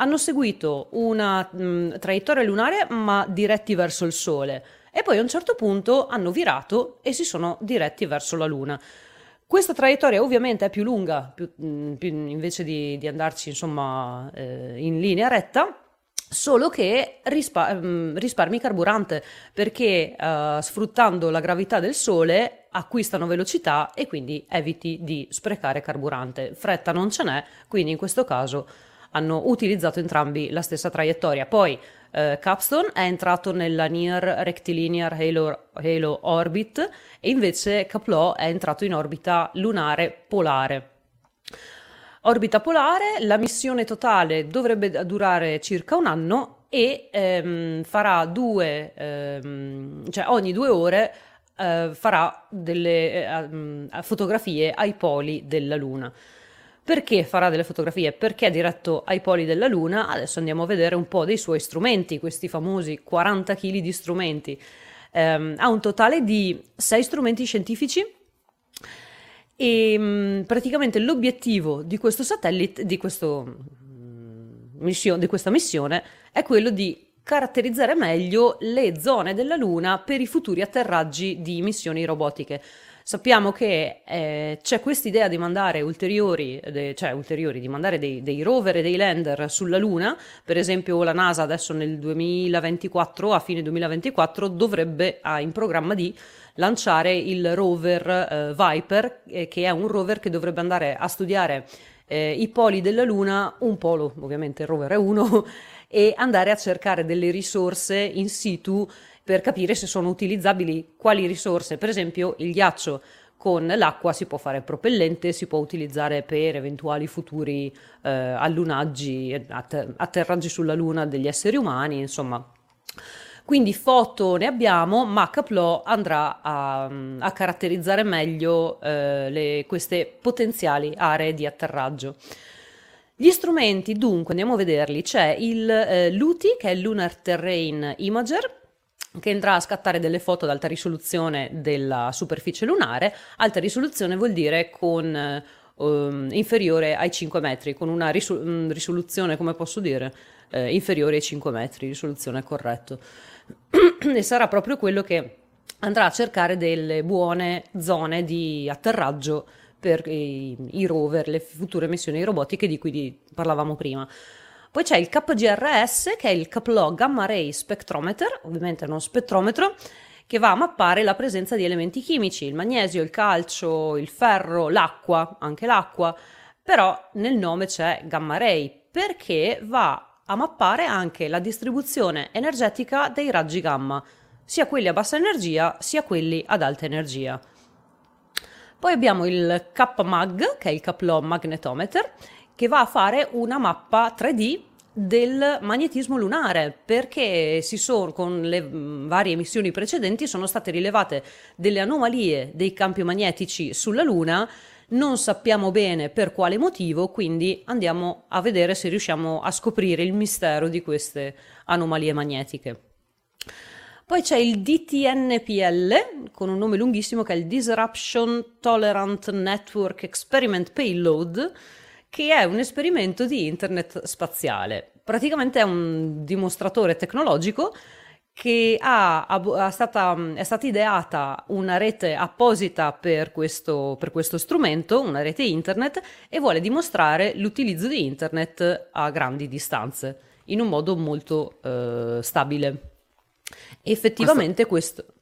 hanno seguito una mh, traiettoria lunare ma diretti verso il Sole e poi a un certo punto hanno virato e si sono diretti verso la Luna. Questa traiettoria ovviamente è più lunga, più, mm, più, invece di, di, andarci insomma eh, in linea retta, solo che mm, risparmi carburante perché uh, sfruttando la gravità del Sole acquistano velocità e quindi eviti di sprecare carburante. Fretta non ce n'è, quindi in questo caso hanno utilizzato entrambi la stessa traiettoria. Poi Uh, Capstone è entrato nella Near Rectilinear Halo, Halo Orbit e invece Caplot è entrato in orbita lunare polare. Orbita polare, la missione totale dovrebbe durare circa un anno e ehm, farà due, ehm, cioè ogni due ore eh, farà delle eh, fotografie ai poli della Luna. Perché farà delle fotografie? Perché è diretto ai poli della Luna. Adesso andiamo a vedere un po' dei suoi strumenti, questi famosi 40 kg di strumenti. Um, ha un totale di 6 strumenti scientifici e um, praticamente l'obiettivo di questo satellite, di, questo, um, mission, di questa missione, è quello di caratterizzare meglio le zone della Luna per i futuri atterraggi di missioni robotiche. Sappiamo che eh, c'è questa idea di mandare ulteriori, de, cioè ulteriori, di mandare dei, dei, rover e dei lander sulla Luna, per esempio la NASA adesso nel 2024, a fine 2024, dovrebbe, ha in programma di lanciare il rover eh, Viper, eh, che è un rover che dovrebbe andare a studiare eh, i poli della Luna, un polo, ovviamente il rover è uno, e andare a cercare delle risorse in situ per capire se sono utilizzabili quali risorse. Per esempio, il ghiaccio con l'acqua si può fare propellente, si può utilizzare per eventuali futuri eh, allunaggi, atter- atterraggi sulla Luna degli esseri umani, insomma. Quindi foto ne abbiamo, ma Caplot andrà a, a caratterizzare meglio eh, le, queste potenziali aree di atterraggio. Gli strumenti, dunque, andiamo a vederli. C'è il eh, LUTI, che è Lunar Terrain Imager, che andrà a scattare delle foto ad alta risoluzione della superficie lunare. Alta risoluzione vuol dire con um, inferiore ai 5 metri, con una risol- risoluzione, come posso dire, eh, inferiore ai 5 metri, risoluzione corretto. e sarà proprio quello che andrà a cercare delle buone zone di atterraggio per i, i rover, le future missioni robotiche di cui parlavamo prima. Poi c'è il KGRS che è il Caplog Gamma Ray Spectrometer, ovviamente uno spettrometro, che va a mappare la presenza di elementi chimici, il magnesio, il calcio, il ferro, l'acqua, anche l'acqua, però nel nome c'è Gamma Ray perché va a mappare anche la distribuzione energetica dei raggi gamma, sia quelli a bassa energia sia quelli ad alta energia. Poi abbiamo il KMAG, che è il Kaplow Magnetometer, che va a fare una mappa 3D del magnetismo lunare perché sono, con le varie missioni precedenti sono state rilevate delle anomalie dei campi magnetici sulla Luna non sappiamo bene per quale motivo, quindi andiamo a vedere se riusciamo a scoprire il mistero di queste anomalie magnetiche. Poi c'è il DTNPL con un nome lunghissimo che è il Disruption Tolerant Network Experiment Payload, che è un esperimento di internet spaziale. Praticamente è un dimostratore tecnologico che ha, ha stata, è stata ideata una rete apposita per questo, per questo, strumento, una rete internet, e vuole dimostrare l'utilizzo di internet a grandi distanze, in un modo molto eh, stabile. Effettivamente questo... questo...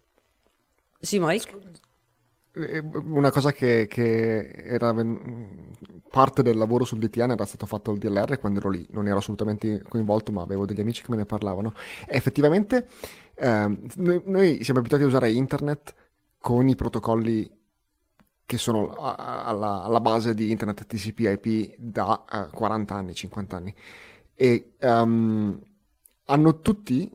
Sì, Mike? Una cosa che, che, era parte del lavoro sul DTN era stato fatto al DLR quando ero lì, non ero assolutamente coinvolto, ma avevo degli amici che me ne parlavano. E effettivamente eh, noi, noi, siamo abituati a usare internet con i protocolli che sono alla, alla base di internet TCP/IP da uh, 40 anni, 50 anni. E um, hanno tutti,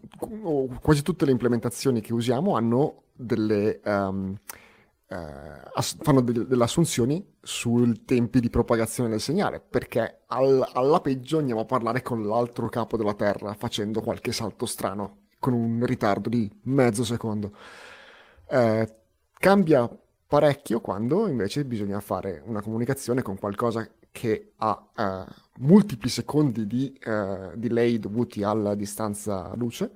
quasi tutte le implementazioni che usiamo hanno delle... Um, eh, ass- fanno de- delle assunzioni sui tempi di propagazione del segnale, perché al- alla peggio andiamo a parlare con l'altro capo della Terra facendo qualche salto strano, con un ritardo di mezzo secondo. Eh, cambia parecchio quando invece bisogna fare una comunicazione con qualcosa che ha eh, multipli secondi di eh, delay dovuti alla distanza luce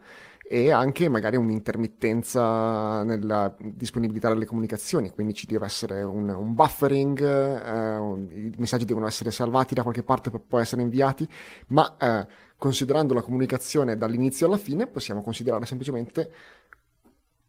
e anche magari un'intermittenza nella disponibilità delle comunicazioni, quindi ci deve essere un, un buffering, eh, un, i messaggi devono essere salvati da qualche parte per poi essere inviati, ma eh, considerando la comunicazione dall'inizio alla fine possiamo considerare semplicemente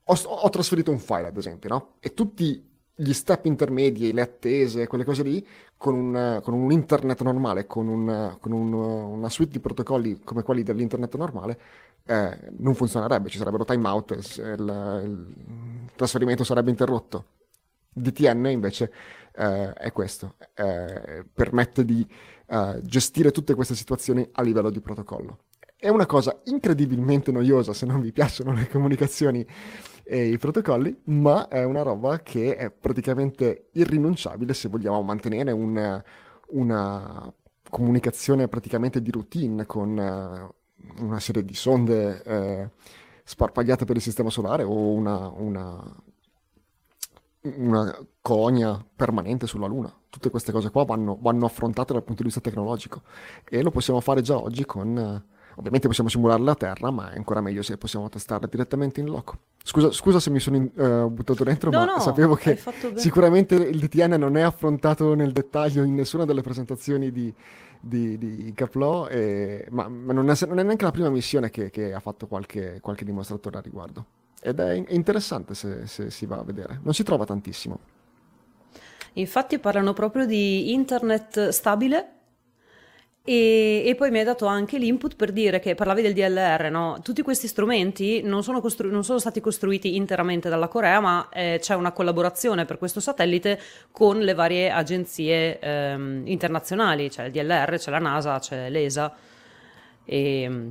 ho, ho trasferito un file ad esempio, no? E tutti gli step intermedi, le attese, quelle cose lì, con un, con un internet normale, con, un, con un, una suite di protocolli come quelli dell'internet normale, eh, non funzionerebbe, ci sarebbero timeout, il, il, trasferimento sarebbe interrotto. DTN invece eh, è questo, eh, permette di eh, gestire tutte queste situazioni a livello di protocollo. È una cosa incredibilmente noiosa se non vi piacciono le comunicazioni e i protocolli, ma è una roba che è praticamente irrinunciabile se vogliamo mantenere un, una comunicazione praticamente di routine con uh, una serie di sonde eh, sparpagliate per il sistema solare o una, una, una colonia permanente sulla Luna. Tutte queste cose qua vanno, vanno, affrontate dal punto di vista tecnologico e lo possiamo fare già oggi con... Uh, Ovviamente possiamo simulare la Terra, ma è ancora meglio se possiamo testarla direttamente in loco. Scusa, scusa se mi sono in, uh, buttato dentro, no, ma no, sapevo che sicuramente il DTN non è affrontato nel dettaglio in nessuna delle presentazioni di, di, di Caplò, e, ma, ma non, è, non, è, neanche la prima missione che, che ha fatto qualche, qualche, dimostratore a riguardo. Ed è, è interessante se, se si va a vedere. Non si trova tantissimo. Infatti parlano proprio di internet stabile e, e, poi mi hai dato anche l'input per dire che parlavi del DLR, no? Tutti questi strumenti non sono, costru- non sono, stati costruiti interamente dalla Corea, ma eh, c'è una collaborazione per questo satellite con le varie agenzie ehm, internazionali, c'è il DLR, c'è la NASA, c'è l'ESA e,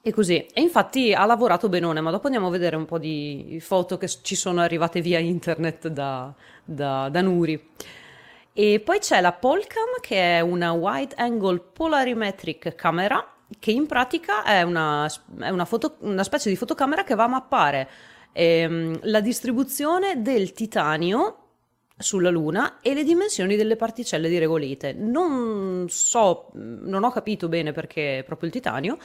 e, così. E infatti ha lavorato benone, ma dopo andiamo a vedere un po' di foto che ci sono arrivate via internet da, da, da Nuri. E poi c'è la Polcam che è una wide angle polarimetric camera che in pratica è una, è una, foto, una specie di fotocamera che va a mappare ehm, la distribuzione del titanio sulla Luna e le dimensioni delle particelle di regolite. Non so, non ho capito bene perché proprio il titanio,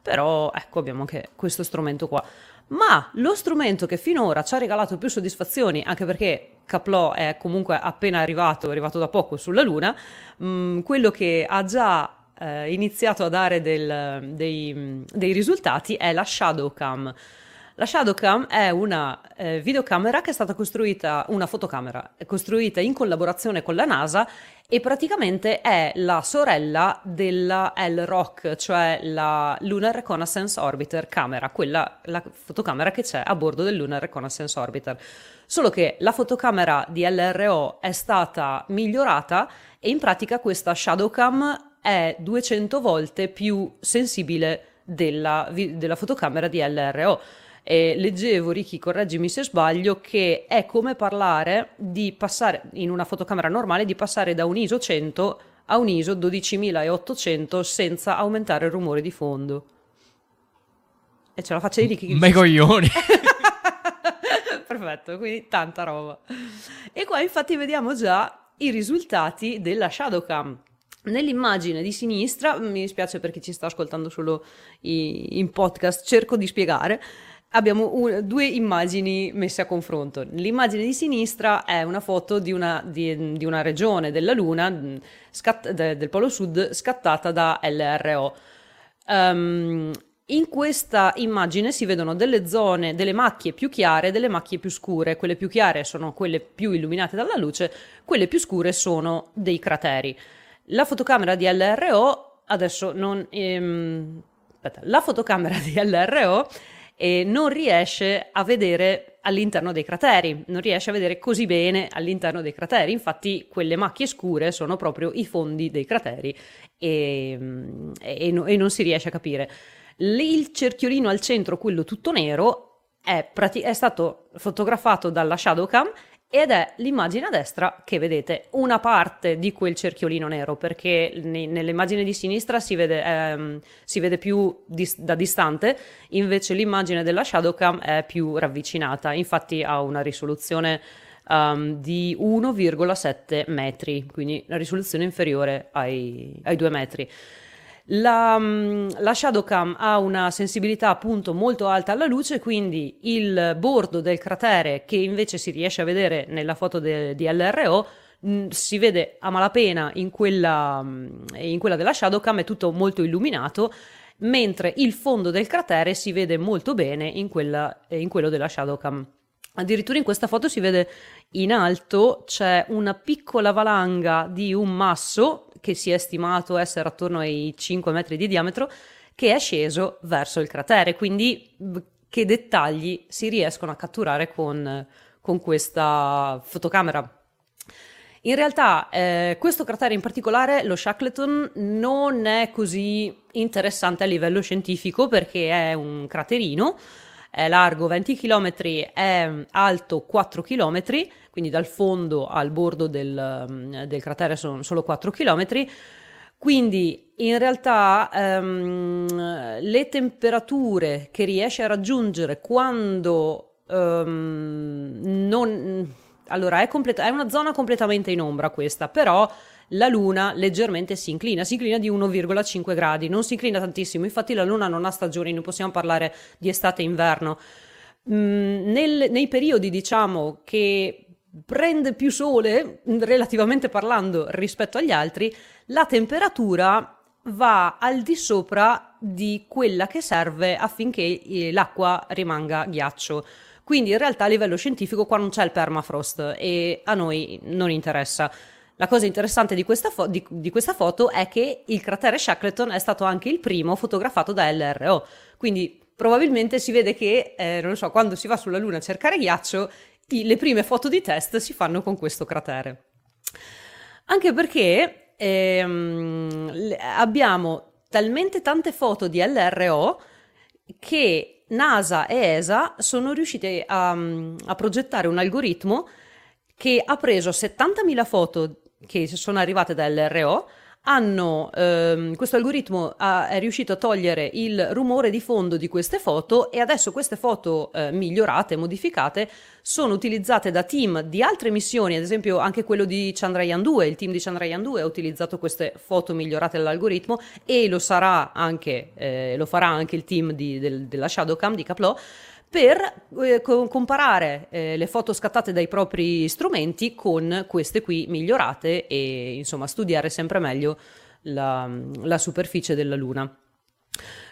però ecco abbiamo anche questo strumento qua. Ma lo strumento che finora ci ha regalato più soddisfazioni, anche perché Caplò è comunque appena arrivato, è arrivato da poco sulla Luna, mh, mm, quello che ha già eh, iniziato a dare del, dei, dei, risultati è la Shadowcam. La Shadowcam è una eh, videocamera che è stata costruita, una fotocamera, costruita in collaborazione con la NASA e praticamente è la sorella della LROC, cioè la Lunar Reconnaissance Orbiter camera, quella la fotocamera che c'è a bordo del Lunar Reconnaissance Orbiter. Solo che la fotocamera di LRO è stata migliorata e in pratica questa Shadowcam è 200 volte più sensibile della, della fotocamera di LRO. E leggevo, Ricky, correggimi se sbaglio, che è come parlare di passare in una fotocamera normale di passare da un ISO 100 a un ISO 12800 senza aumentare il rumore di fondo. E ce la faccia di Ricky. Me coglioni. Perfetto, quindi tanta roba. E qua infatti vediamo già i risultati della Shadowcam. Nell'immagine di sinistra, mi dispiace per chi ci sta ascoltando solo in podcast, cerco di spiegare abbiamo un, due immagini messe a confronto. L'immagine di sinistra è una foto di una, di, di una regione della Luna, mm, scatt- de, del Polo Sud, scattata da LRO. Um, ehm, in questa immagine si vedono delle zone, delle macchie più chiare e delle macchie più scure. Quelle più chiare sono quelle più illuminate dalla luce, quelle più scure sono dei crateri. La fotocamera di LRO, adesso non... Ehm, aspetta, la fotocamera di LRO e non riesce a vedere all'interno dei crateri, non riesce a vedere così bene all'interno dei crateri, infatti quelle macchie scure sono proprio i fondi dei crateri e, e, e non si riesce a capire. Il cerchiolino al centro, quello tutto nero, è, prati- è stato fotografato dalla Shadowcam ed è l'immagine a destra che vedete una parte di quel cerchiolino nero perché ne, nell'immagine di sinistra si vede, ehm, si vede più dis- da distante invece l'immagine della Shadowcam è più ravvicinata. Infatti ha una risoluzione um, di 1,7 metri quindi una risoluzione inferiore ai, ai 2 metri la, mm, la Shadowcam ha una sensibilità appunto molto alta alla luce, quindi il bordo del cratere che invece si riesce a vedere nella foto de, di LRO mm, si vede a malapena in quella, mm, in quella della Shadowcam, è tutto molto illuminato mentre il fondo del cratere si vede molto bene in, quella, in quello della Shadowcam. Addirittura in questa foto si vede in alto c'è una piccola valanga di un masso che si è stimato essere attorno ai 5 metri di diametro, che è sceso verso il cratere. Quindi che dettagli si riescono a catturare con, con questa fotocamera. In realtà eh, questo cratere in particolare, lo Shackleton, non è così interessante a livello scientifico perché è un craterino, è largo 20 km, è alto 4 km, quindi dal fondo al bordo del, mm, del cratere sono solo 4 km. Quindi in realtà um, le temperature che riesce a raggiungere quando um, non... Allora, è, complet- è una zona completamente in ombra questa, però la Luna leggermente si inclina, si inclina di 1,5 gradi, non si inclina tantissimo, infatti la Luna non ha stagioni, non possiamo parlare di estate e inverno. Mm, nel, nei periodi, diciamo, che prende più sole, relativamente parlando, rispetto agli altri, la temperatura va al di sopra di quella che serve affinché eh, l'acqua rimanga ghiaccio. Quindi in realtà a livello scientifico qua non c'è il permafrost e a noi non interessa. La cosa interessante di questa, fo- di, di questa, foto è che il cratere Shackleton è stato anche il primo fotografato da LRO, quindi probabilmente si vede che, eh, non so, quando si va sulla Luna a cercare ghiaccio, i, le prime foto di test si fanno con questo cratere. Anche perché ehm, abbiamo talmente tante foto di LRO che NASA e ESA sono riuscite a, a progettare un algoritmo che ha preso 70.000 foto che sono arrivate dall'RO hanno, ehm, questo algoritmo ha, è riuscito a togliere il rumore di fondo di queste foto e adesso queste foto eh, migliorate, modificate, sono utilizzate da team di altre missioni, ad esempio anche quello di Chandrayaan 2, il team di Chandrayaan 2 ha utilizzato queste foto migliorate dall'algoritmo e lo, sarà anche, eh, lo farà anche il team di, del, della Shadowcam di Caplot per eh, co- comparare eh, le foto scattate dai propri strumenti con queste qui migliorate e insomma studiare sempre meglio la, la superficie della Luna.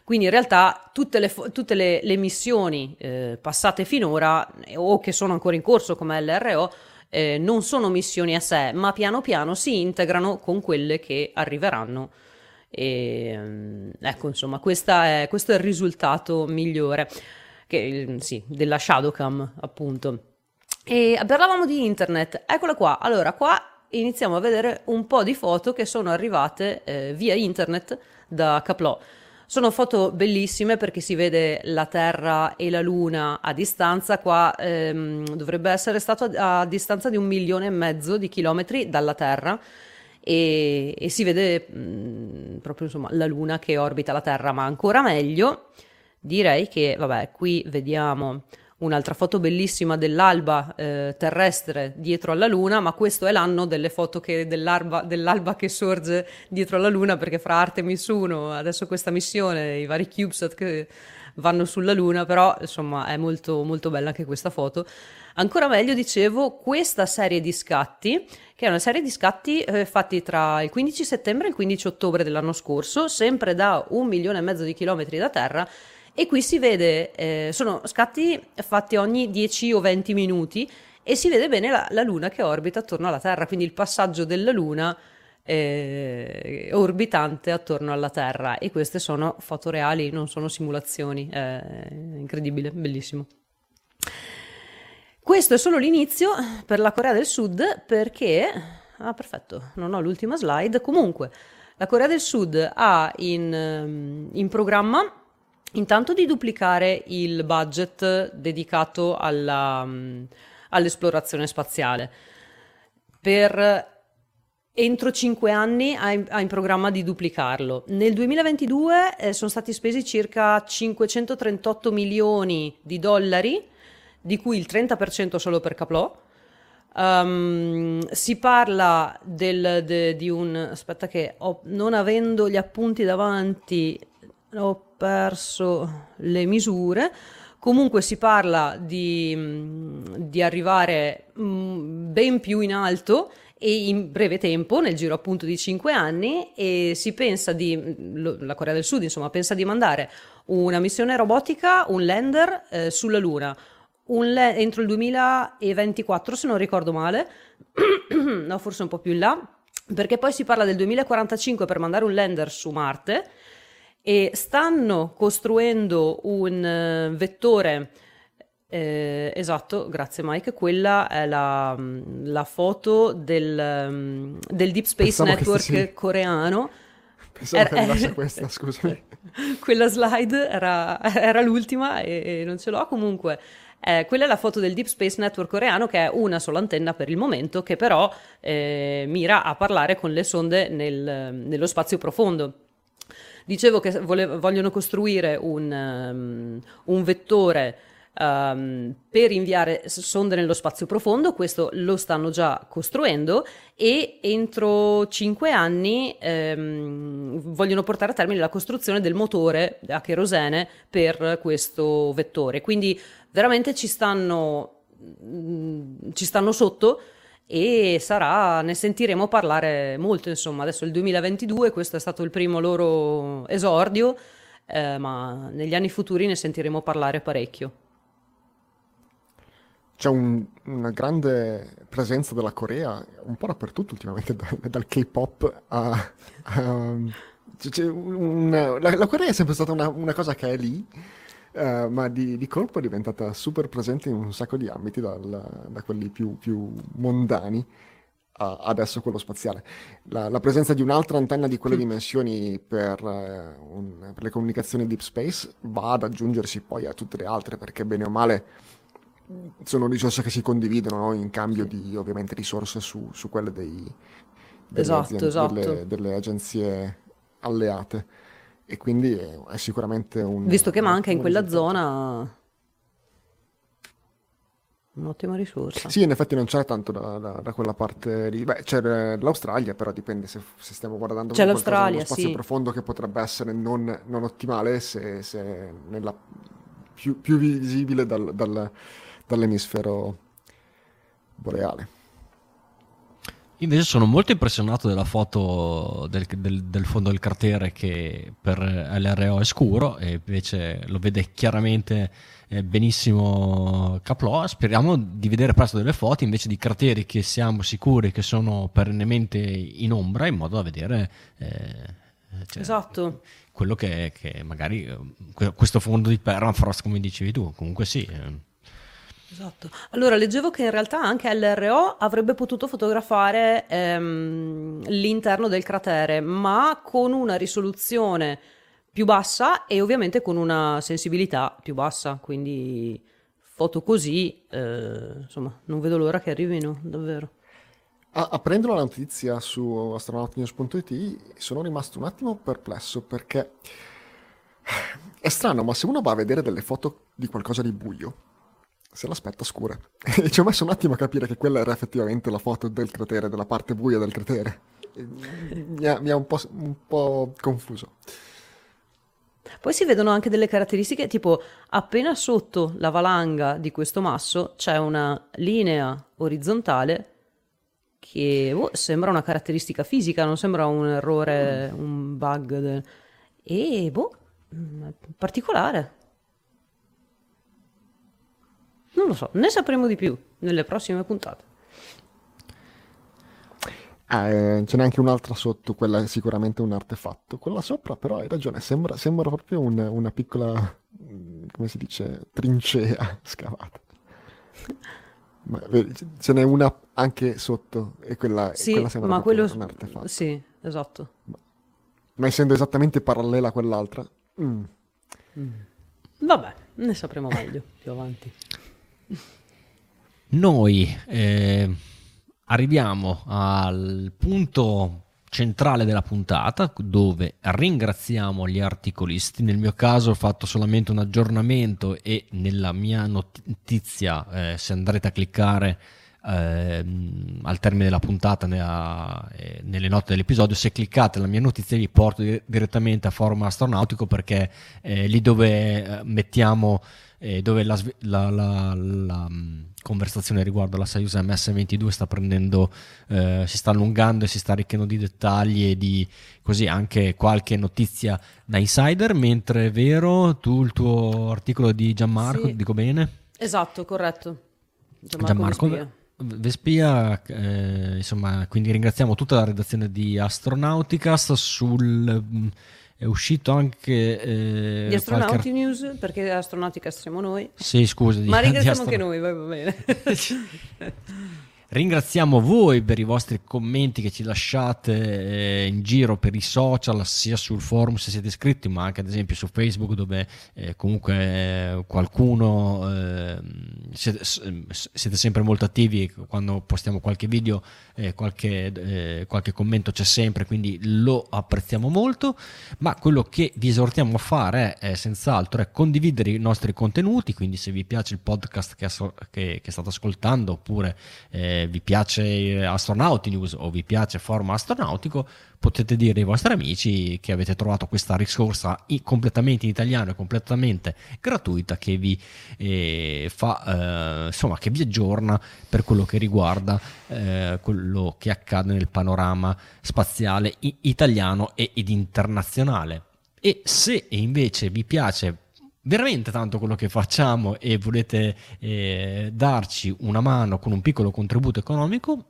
Quindi in realtà tutte le, tutte le, le missioni eh, passate finora o che sono ancora in corso come LRO eh, non sono missioni a sé, ma piano piano si integrano con quelle che arriveranno. E, mm, ecco, insomma, è, questo è il risultato migliore che, sì, della Shadowcam appunto. E parlavamo di internet, eccola qua. Allora, qua iniziamo a vedere un po' di foto che sono arrivate eh, via internet da Caplò. Sono foto bellissime perché si vede la Terra e la Luna a distanza, qua ehm, dovrebbe essere stato a, distanza di un milione e mezzo di chilometri dalla Terra e, e si vede mh, mm, proprio insomma, la Luna che orbita la Terra, ma ancora meglio direi che, vabbè, qui vediamo un'altra foto bellissima dell'alba eh, terrestre dietro alla Luna, ma questo è l'anno delle foto che, dell'alba, che sorge dietro alla Luna, perché fra Artemis 1, adesso questa missione, i vari CubeSat che vanno sulla Luna, però insomma è molto, molto bella anche questa foto. Ancora meglio, dicevo, questa serie di scatti, che è una serie di scatti eh, fatti tra il 15 settembre e il 15 ottobre dell'anno scorso, sempre da un milione e mezzo di chilometri da terra, e qui si vede, eh, sono scatti fatti ogni 10 o 20 minuti e si vede bene la, la, Luna che orbita attorno alla Terra, quindi il passaggio della Luna eh, orbitante attorno alla Terra e queste sono foto reali, non sono simulazioni, è incredibile, bellissimo. Questo è solo l'inizio per la Corea del Sud perché... Ah, perfetto, non ho l'ultima slide. Comunque, la Corea del Sud ha in, in programma Intanto di duplicare il budget dedicato alla, um, all'esplorazione spaziale. Per entro cinque anni ha in, ha in, programma di duplicarlo. Nel 2022 eh, sono stati spesi circa 538 milioni di dollari, di cui il 30% solo per Caplò. Um, si parla del, de, di un aspetta che ho, non avendo gli appunti davanti ho perso le misure. Comunque si parla di, di arrivare mm, ben più in alto e in breve tempo, nel giro appunto di 5 anni, e si pensa di, la Corea del Sud insomma, pensa di mandare una missione robotica, un lander eh, sulla Luna, le- entro il 2024 se non ricordo male, no forse un po' più in là, perché poi si parla del 2045 per mandare un lander su Marte, e stanno costruendo un uh, vettore eh, esatto, grazie Mike. Quella è la, la foto del, um, del, Deep Space Pensavo Network coreano. Pensavo era, che arrivasse questa, scusami. Quella slide era, era l'ultima e, e, non ce l'ho comunque. Eh, quella è la foto del Deep Space Network coreano che è una sola antenna per il momento che però eh, mira a parlare con le sonde nel, nello spazio profondo. Dicevo che vole- vogliono costruire un, um, un vettore um, per inviare sonde nello spazio profondo, questo lo stanno già costruendo e entro cinque anni um, vogliono portare a termine la costruzione del motore a kerosene per questo vettore. Quindi veramente ci stanno, mm, ci stanno sotto e sarà, ne sentiremo parlare molto, insomma, adesso è il 2022, questo è stato il primo loro esordio, eh, ma negli anni futuri ne sentiremo parlare parecchio. C'è un, una grande presenza della Corea un po' dappertutto ultimamente, da, dal K-pop a... a un, la, la, Corea è sempre stata una, una cosa che è lì, Uh, ma di, di, colpo è diventata super presente in un sacco di ambiti, dal, da quelli più, più mondani a adesso quello spaziale. La, la, presenza di un'altra antenna di quelle mm. dimensioni per, uh, un, per, le comunicazioni deep space va ad aggiungersi poi a tutte le altre, perché bene o male sono risorse che si condividono no? in cambio di ovviamente risorse su, su quelle dei, delle, esatto, aziende, esatto. Delle, delle agenzie alleate e quindi è, è sicuramente un... Visto che manca in quella zona un'ottima risorsa. Sì, in effetti non c'era tanto da, da, da quella parte lì. Beh, c'è l'Australia, però dipende se, se stiamo guardando c'è l'Australia, spazio sì. profondo che potrebbe essere non, non ottimale se, se nella più, più visibile dal, dal, dall'emisfero boreale. Invece sono molto impressionato della foto del, del, del, fondo del cratere che per LRO è scuro e invece lo vede chiaramente eh, benissimo Caplò. Speriamo di vedere presto delle foto invece di crateri che siamo sicuri che sono perennemente in ombra in modo da vedere eh, cioè, esatto. quello che, che, magari eh, questo fondo di permafrost come dicevi tu. Comunque sì. Esatto. Allora, leggevo che in realtà anche LRO avrebbe potuto fotografare ehm, l'interno del cratere, ma con una risoluzione più bassa e ovviamente con una sensibilità più bassa, quindi foto così, eh, insomma, non vedo l'ora che arrivino, davvero. aprendo la notizia su astronautnews.it sono rimasto un attimo perplesso perché è strano, ma se uno va a vedere delle foto di qualcosa di buio, se l'aspetta scura. e ci ho messo un attimo a capire che quella era effettivamente la foto del cratere, della parte buia del cratere. Mi ha, mi ha un, po', un po' confuso. Poi si vedono anche delle caratteristiche, tipo appena sotto la valanga di questo masso c'è una linea orizzontale che oh, sembra una caratteristica fisica, non sembra un errore, un bug. De... E boh, mm, particolare. Non lo so, ne sapremo di più nelle prossime puntate. Eh, ce n'è anche un'altra sotto, quella è sicuramente un artefatto. Quella sopra, però, hai ragione, sembra, sembra proprio un, una piccola, mm, come si dice, trincea scavata. Ma, ce n'è una anche sotto, e quella, sì, quella sembra ma quello, un artefatto. Sì, esatto. Ma, ma essendo esattamente parallela a quell'altra... Mm. Mm. Vabbè, ne sapremo meglio più avanti. Noi... Eh arriviamo al punto centrale della puntata dove ringraziamo gli articolisti. Nel mio caso ho fatto solamente un aggiornamento e nella mia notizia, eh, se andrete a cliccare eh, al termine della puntata nella, eh, nelle note dell'episodio, se cliccate la mia notizia vi porto di- direttamente a Forum Astronautico perché eh, lì dove eh, mettiamo eh, dove la, la, la, la, mm, conversazione riguardo alla Soyuz MS-22 sta prendendo, eh, si sta allungando e si sta arricchendo di dettagli e di così anche qualche notizia da insider, mentre è vero, tu il tuo articolo di Gianmarco, sì. dico bene? Esatto, corretto. Gianmarco, Gianmarco Vespia. Eh, insomma, quindi ringraziamo tutta la redazione di Astronauticast sul mm, è uscito anche eh, di Astronauti qualche... News perché Astronautica siamo noi sì scusa ma ringraziamo anche noi va bene Ringraziamo voi per i vostri commenti che ci lasciate eh, in giro per i social, sia sul forum se siete iscritti, ma anche ad esempio su Facebook dove eh, comunque eh, qualcuno eh, siete, sempre molto attivi quando postiamo qualche video, qualche, qualche commento c'è sempre, quindi lo apprezziamo molto, ma quello che vi esortiamo a fare è, senz'altro è condividere i nostri contenuti, quindi se vi piace il podcast che, che, che state ascoltando oppure vi piace Astronauti News o vi piace Forum Astronautico, potete dire ai vostri amici che avete trovato questa risorsa completamente in italiano e completamente gratuita che vi eh, fa, eh, insomma, che vi aggiorna per quello che riguarda eh, quello che accade nel panorama spaziale italiano ed internazionale. E se invece vi piace veramente tanto quello che facciamo e volete eh, darci una mano con un piccolo contributo economico,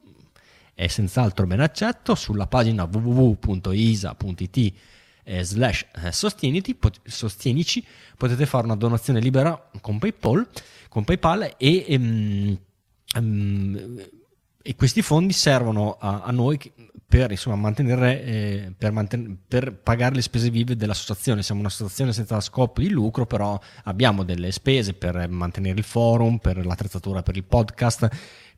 è senz'altro ben accetto. Sulla pagina www.isa.it eh, slash eh, sostieniti, pot- sostienici potete fare una donazione libera con PayPal, con PayPal e, um, um, e questi fondi servono a, a noi per, insomma, mantenere, eh, per, manten- per, pagare le spese vive dell'associazione. Siamo un'associazione senza scopo di lucro, però abbiamo delle spese per mantenere il forum, per l'attrezzatura per il podcast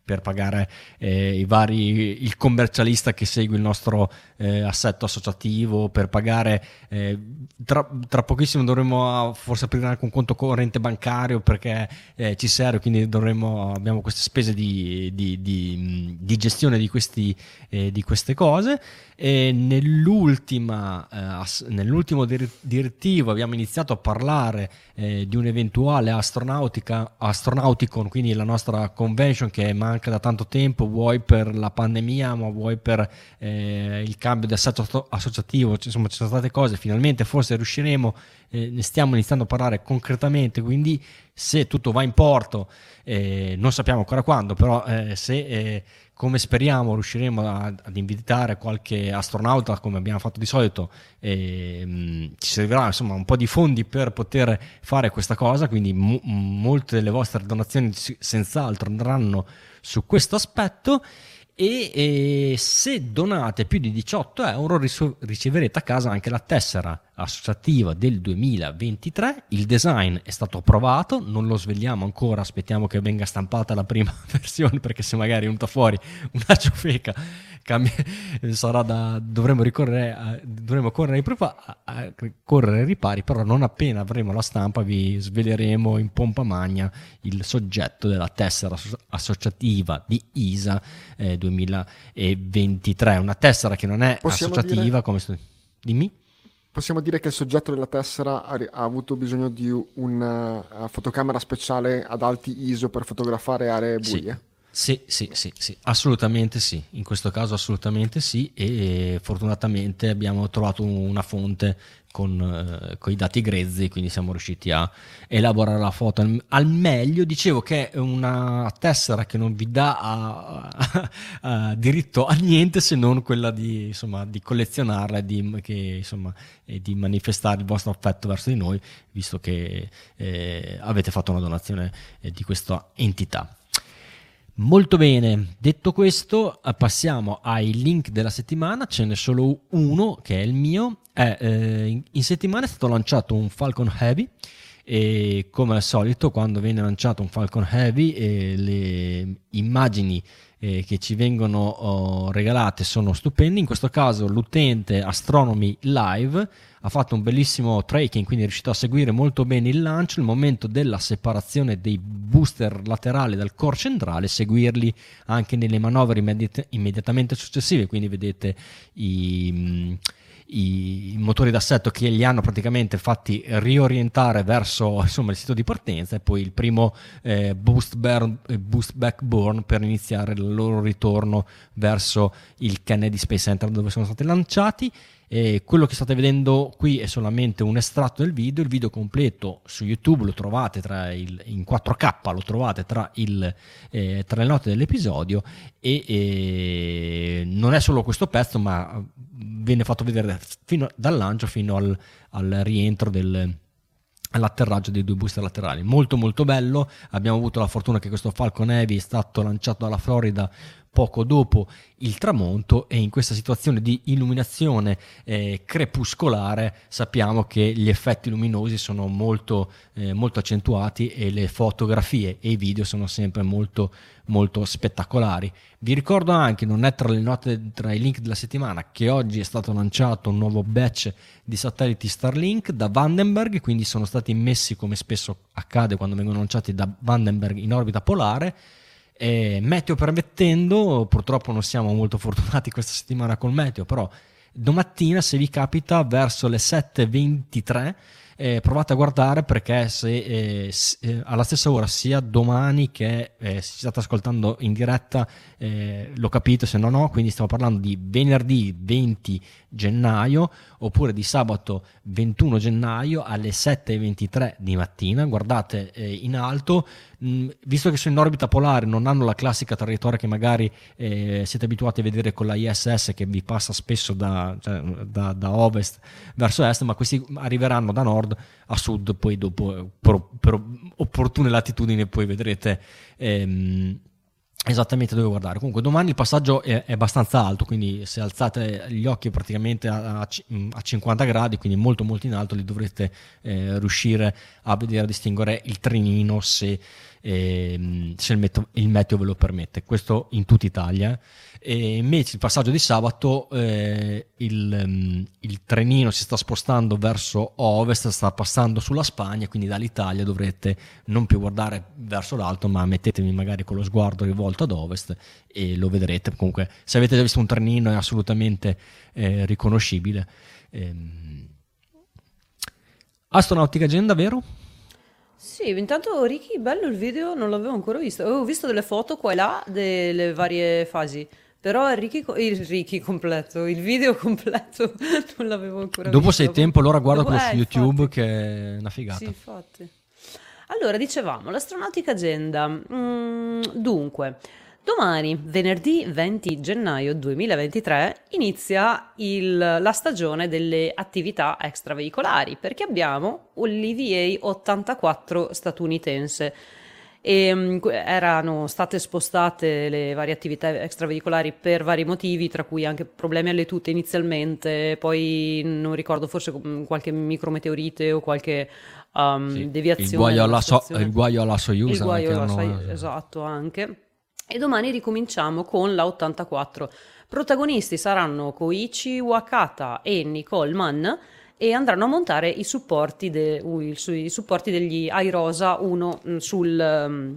per pagare eh, vari, il commercialista che segue il nostro eh, assetto associativo, per pagare, eh, tra, tra, pochissimo dovremo forse aprire anche un conto corrente bancario perché eh, ci serve, quindi dovremo, abbiamo queste spese di, di, di, di gestione di, questi, eh, di queste cose. E nell'ultima, eh, nell'ultimo direttivo abbiamo iniziato a parlare di un eventuale astronautica, astronauticon, quindi la nostra convention che manca da tanto tempo, vuoi per la pandemia, ma vuoi per eh, il cambio di assetto associativo, insomma ci sono state cose, finalmente forse riusciremo, eh, ne stiamo iniziando a parlare concretamente, quindi se tutto va in porto, eh, non sappiamo ancora quando, però eh, se eh, come speriamo riusciremo a, ad invitare qualche astronauta come abbiamo fatto di solito, ehm, ci servirà insomma un po' di fondi per poter fare questa cosa, quindi mo- molte delle vostre donazioni senz'altro andranno su questo aspetto e, e, se donate più di 18 euro riceverete a casa anche la tessera associativa del 2023 il design è stato approvato non lo svegliamo ancora aspettiamo che venga stampata la prima versione perché se magari è venuta fuori una ciofeca sarà da, dovremo ricorrere a, dovremo correre ai, a, a, correre ai ripari però non appena avremo la stampa vi sveleremo in pompa magna il soggetto della tessera associativa di ISA eh, 2023 una tessera che non è Possiamo associativa dire... come dimmi Possiamo dire che il soggetto della tessera ha, avuto bisogno di una uh, fotocamera speciale ad alti ISO per fotografare aree buie? Sì. Sì, sì, sì, sì, assolutamente sì, in questo caso assolutamente sì e fortunatamente abbiamo trovato una fonte con, eh, con i dati grezzi, quindi siamo riusciti a elaborare la foto al, al, meglio. Dicevo che è una tessera che non vi dà a, a, a diritto a niente se non quella di, insomma, di collezionarla e di, che, insomma, e di, manifestare il vostro affetto verso di noi, visto che eh, avete fatto una donazione eh, di questa entità. Molto bene, detto questo passiamo ai link della settimana, ce n'è solo uno che è il mio, è, eh, in settimana è stato lanciato un Falcon Heavy e come al solito quando viene lanciato un Falcon Heavy eh, le immagini eh, che ci vengono oh, regalate sono stupendi, in questo caso l'utente Astronomy Live ha fatto un bellissimo tracking, quindi è riuscito a seguire molto bene il lancio, il momento della separazione dei booster laterali dal core centrale, seguirli anche nelle manovre immediat- immediatamente successive, quindi vedete i... Mh, i motori d'assetto che li hanno praticamente fatti riorientare verso insomma, il sito di partenza e poi il primo eh, boost, burn, eh, boost back burn per iniziare il loro ritorno verso il Kennedy Space Center dove sono stati lanciati e quello che state vedendo qui è solamente un estratto del video, il video completo su YouTube lo trovate il, in 4K, lo trovate tra, il, eh, tra le note dell'episodio e, e, non è solo questo pezzo ma viene fatto vedere fino, dal lancio fino al, al rientro del, all'atterraggio dei due booster laterali. Molto molto bello, abbiamo avuto la fortuna che questo Falcon Heavy è stato lanciato dalla Florida poco dopo il tramonto e in questa situazione di illuminazione eh, crepuscolare sappiamo che gli effetti luminosi sono molto, eh, molto accentuati e le fotografie e i video sono sempre molto, molto spettacolari. Vi ricordo anche, non è tra le note, tra i link della settimana, che oggi è stato lanciato un nuovo batch di satelliti Starlink da Vandenberg, quindi sono stati immessi come spesso accade quando vengono lanciati da Vandenberg in orbita polare eh, meteo permettendo, purtroppo non siamo molto fortunati questa settimana col meteo, però domattina se vi capita verso le 7.23 eh, provate a guardare perché se, eh, eh, alla stessa ora sia domani che eh, se ci state ascoltando in diretta eh, lo capite se no no. Quindi stiamo parlando di venerdì 20 gennaio oppure di sabato 21 gennaio alle 7.23 di mattina. Guardate in alto. Mh, visto che sono in orbita polare non hanno la classica traiettoria che magari siete abituati a vedere con la ISS che vi passa spesso da, cioè, da, da ovest verso est ma questi arriveranno da nord a sud poi dopo per, per opportune latitudini poi vedrete ehm, esattamente dove guardare. Comunque domani il passaggio è, è, abbastanza alto, quindi se alzate gli occhi praticamente a, a, a 50 gradi, quindi molto molto in alto, li dovrete eh, riuscire a vedere, a distinguere il trenino se, eh, se il, meteo, il, meteo, ve lo permette. Questo in tutta Italia. E invece il passaggio di sabato eh, il, um, il, trenino si sta spostando verso ovest, sta passando sulla Spagna, quindi dall'Italia dovrete non più guardare verso l'alto, ma mettetevi magari con lo sguardo rivolto ad ovest e lo vedrete. Comunque, se avete già visto un trenino è assolutamente eh, riconoscibile. Ehm... Astronautica Agenda, vero? Sì, intanto Ricky, bello il video, non l'avevo ancora visto. Avevo visto delle foto qua e là delle varie fasi. Però Ricky, il Ricky completo, il video completo non l'avevo ancora Dopo visto. sei tempo, allora guarda quello su YouTube infatti. che è una figata. Sì, infatti. Allora, dicevamo, l'astronautica agenda. Mm, dunque, domani, venerdì 20 gennaio 2023, inizia il- la stagione delle attività extraveicolari perché abbiamo l'EVA 84 statunitense. E, mm, que- erano state spostate le varie attività extraveicolari per vari motivi, tra cui anche problemi alle tute inizialmente, poi non ricordo, forse qualche micrometeorite o qualche um, Sì, deviazione. il guaio, alla so- stazione. il guaio alla Soyuz Il guaio alla? Soyuz, esatto, anche. E domani ricominciamo con la 84. Protagonisti saranno Koichi Wakata e Nicole Mann e andranno a montare i supporti, de- ui- sui supporti degli Airosa 1 mm, sul, mm,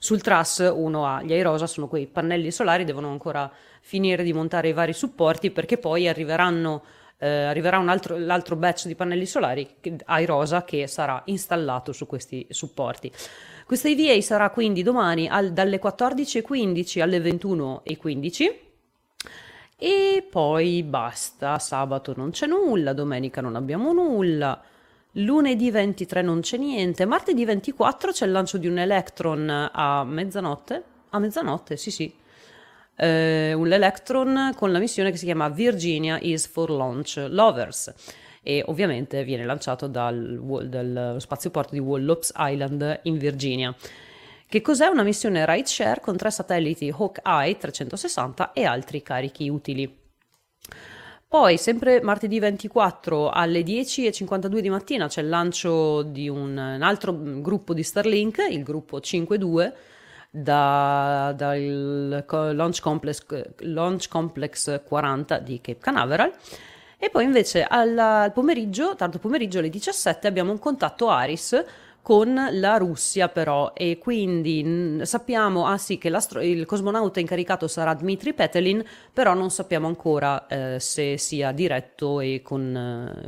sul truss 1A. Gli Airosa sono quei pannelli solari, devono ancora finire di montare i vari supporti perché poi arriveranno eh, arriverà un altro, l'altro batch di pannelli solari Airosa che sarà installato su questi supporti. Questa EVA sarà quindi domani al- dalle 14.15 alle 21.15 e poi basta, sabato non c'è nulla, domenica non abbiamo nulla, lunedì 23 non c'è niente, martedì 24 c'è il lancio di un Electron a mezzanotte, a mezzanotte, sì sì, eh, un Electron con la missione che si chiama Virginia is for Launch Lovers e ovviamente viene lanciato dal, dal spazioporto di Wallops Island in Virginia. Che cos'è una missione ride share con tre satelliti Hawkeye 360 e altri carichi utili. Poi, sempre martedì 24 alle 10.52 di mattina, c'è il lancio di un, un altro gruppo di Starlink, il gruppo 5.2, da- dal Launch Complex, Launch Complex 40 di Cape Canaveral. E poi invece al, al pomeriggio, tardo pomeriggio alle 17, abbiamo un contatto Aris con la Russia però e quindi mh, sappiamo ah sì che il cosmonauta incaricato sarà Dmitry Petelin però non sappiamo ancora eh, se sia diretto e con,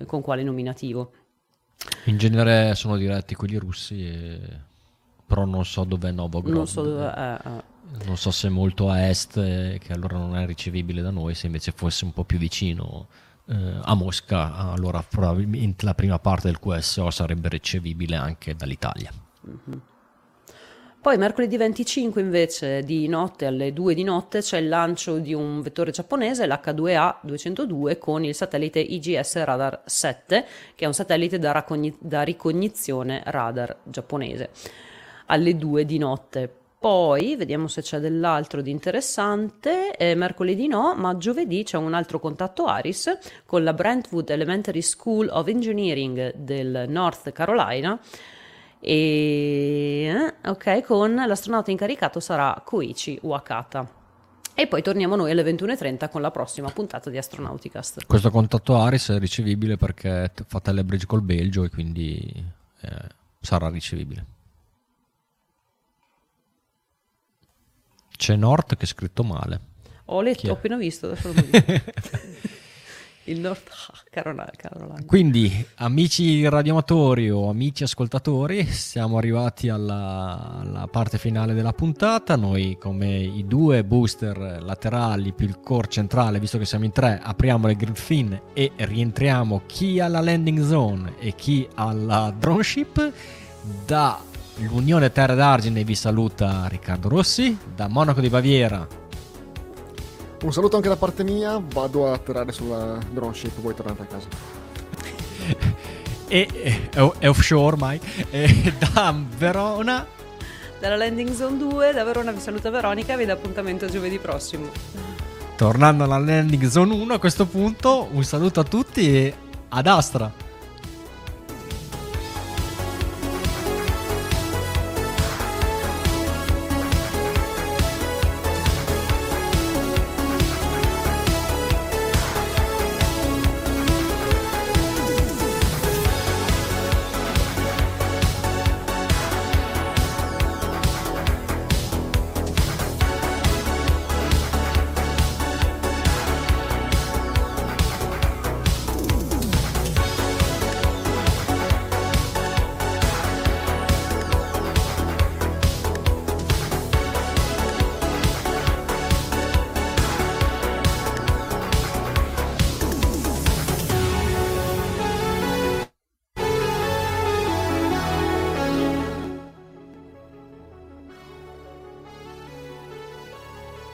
eh, con quale nominativo In genere sono diretti quelli russi, e- però non so dov'è Novograd. non so dove eh, eh. Non so se è molto a est, eh, che allora non è ricevibile da noi, se invece fosse un po' più vicino eh, a Mosca, allora probabilmente la prima parte del QSO sarebbe ricevibile anche dall'Italia. Poi mercoledì 25 invece di notte alle 2 di notte c'è il lancio di un vettore giapponese, l'H2A 202, con il satellite IGS Radar 7, che è un satellite da, raccogni- da ricognizione radar giapponese, alle 2 di notte. Poi vediamo se c'è dell'altro di interessante. Eh, mercoledì no, ma giovedì c'è un altro contatto Aris con la Brentwood Elementary School of Engineering del North Carolina. E eh, ok, con l'astronauta incaricato sarà Koichi Wakata. E poi torniamo noi alle 21.30 con la prossima puntata di Astronauticast. Questo contatto Aris è ricevibile perché fa telebridge col Belgio e quindi eh, sarà ricevibile. C'è Nord che è scritto male. Ho letto, ho appena visto. adesso lo. Il North Carolina. Carolina. Quindi, amici radioamatori o amici ascoltatori, siamo arrivati alla, alla parte finale della puntata. Noi, come i due booster laterali più il core centrale, visto che siamo in tre, apriamo le grid fin e rientriamo chi alla landing zone e chi alla drone ship. Da l'Unione Terre d'Argine vi saluta Riccardo Rossi, da Monaco di Baviera Un saluto anche da parte mia, vado a atterrare sulla drone ship, voi tornate a casa. e, e- è offshore ormai, e da Verona Dalla Landing Zone 2, da Verona vi saluta Veronica e vi dà appuntamento giovedì prossimo. Tornando alla landing zone 1 a questo punto, un saluto a tutti e ad Astra.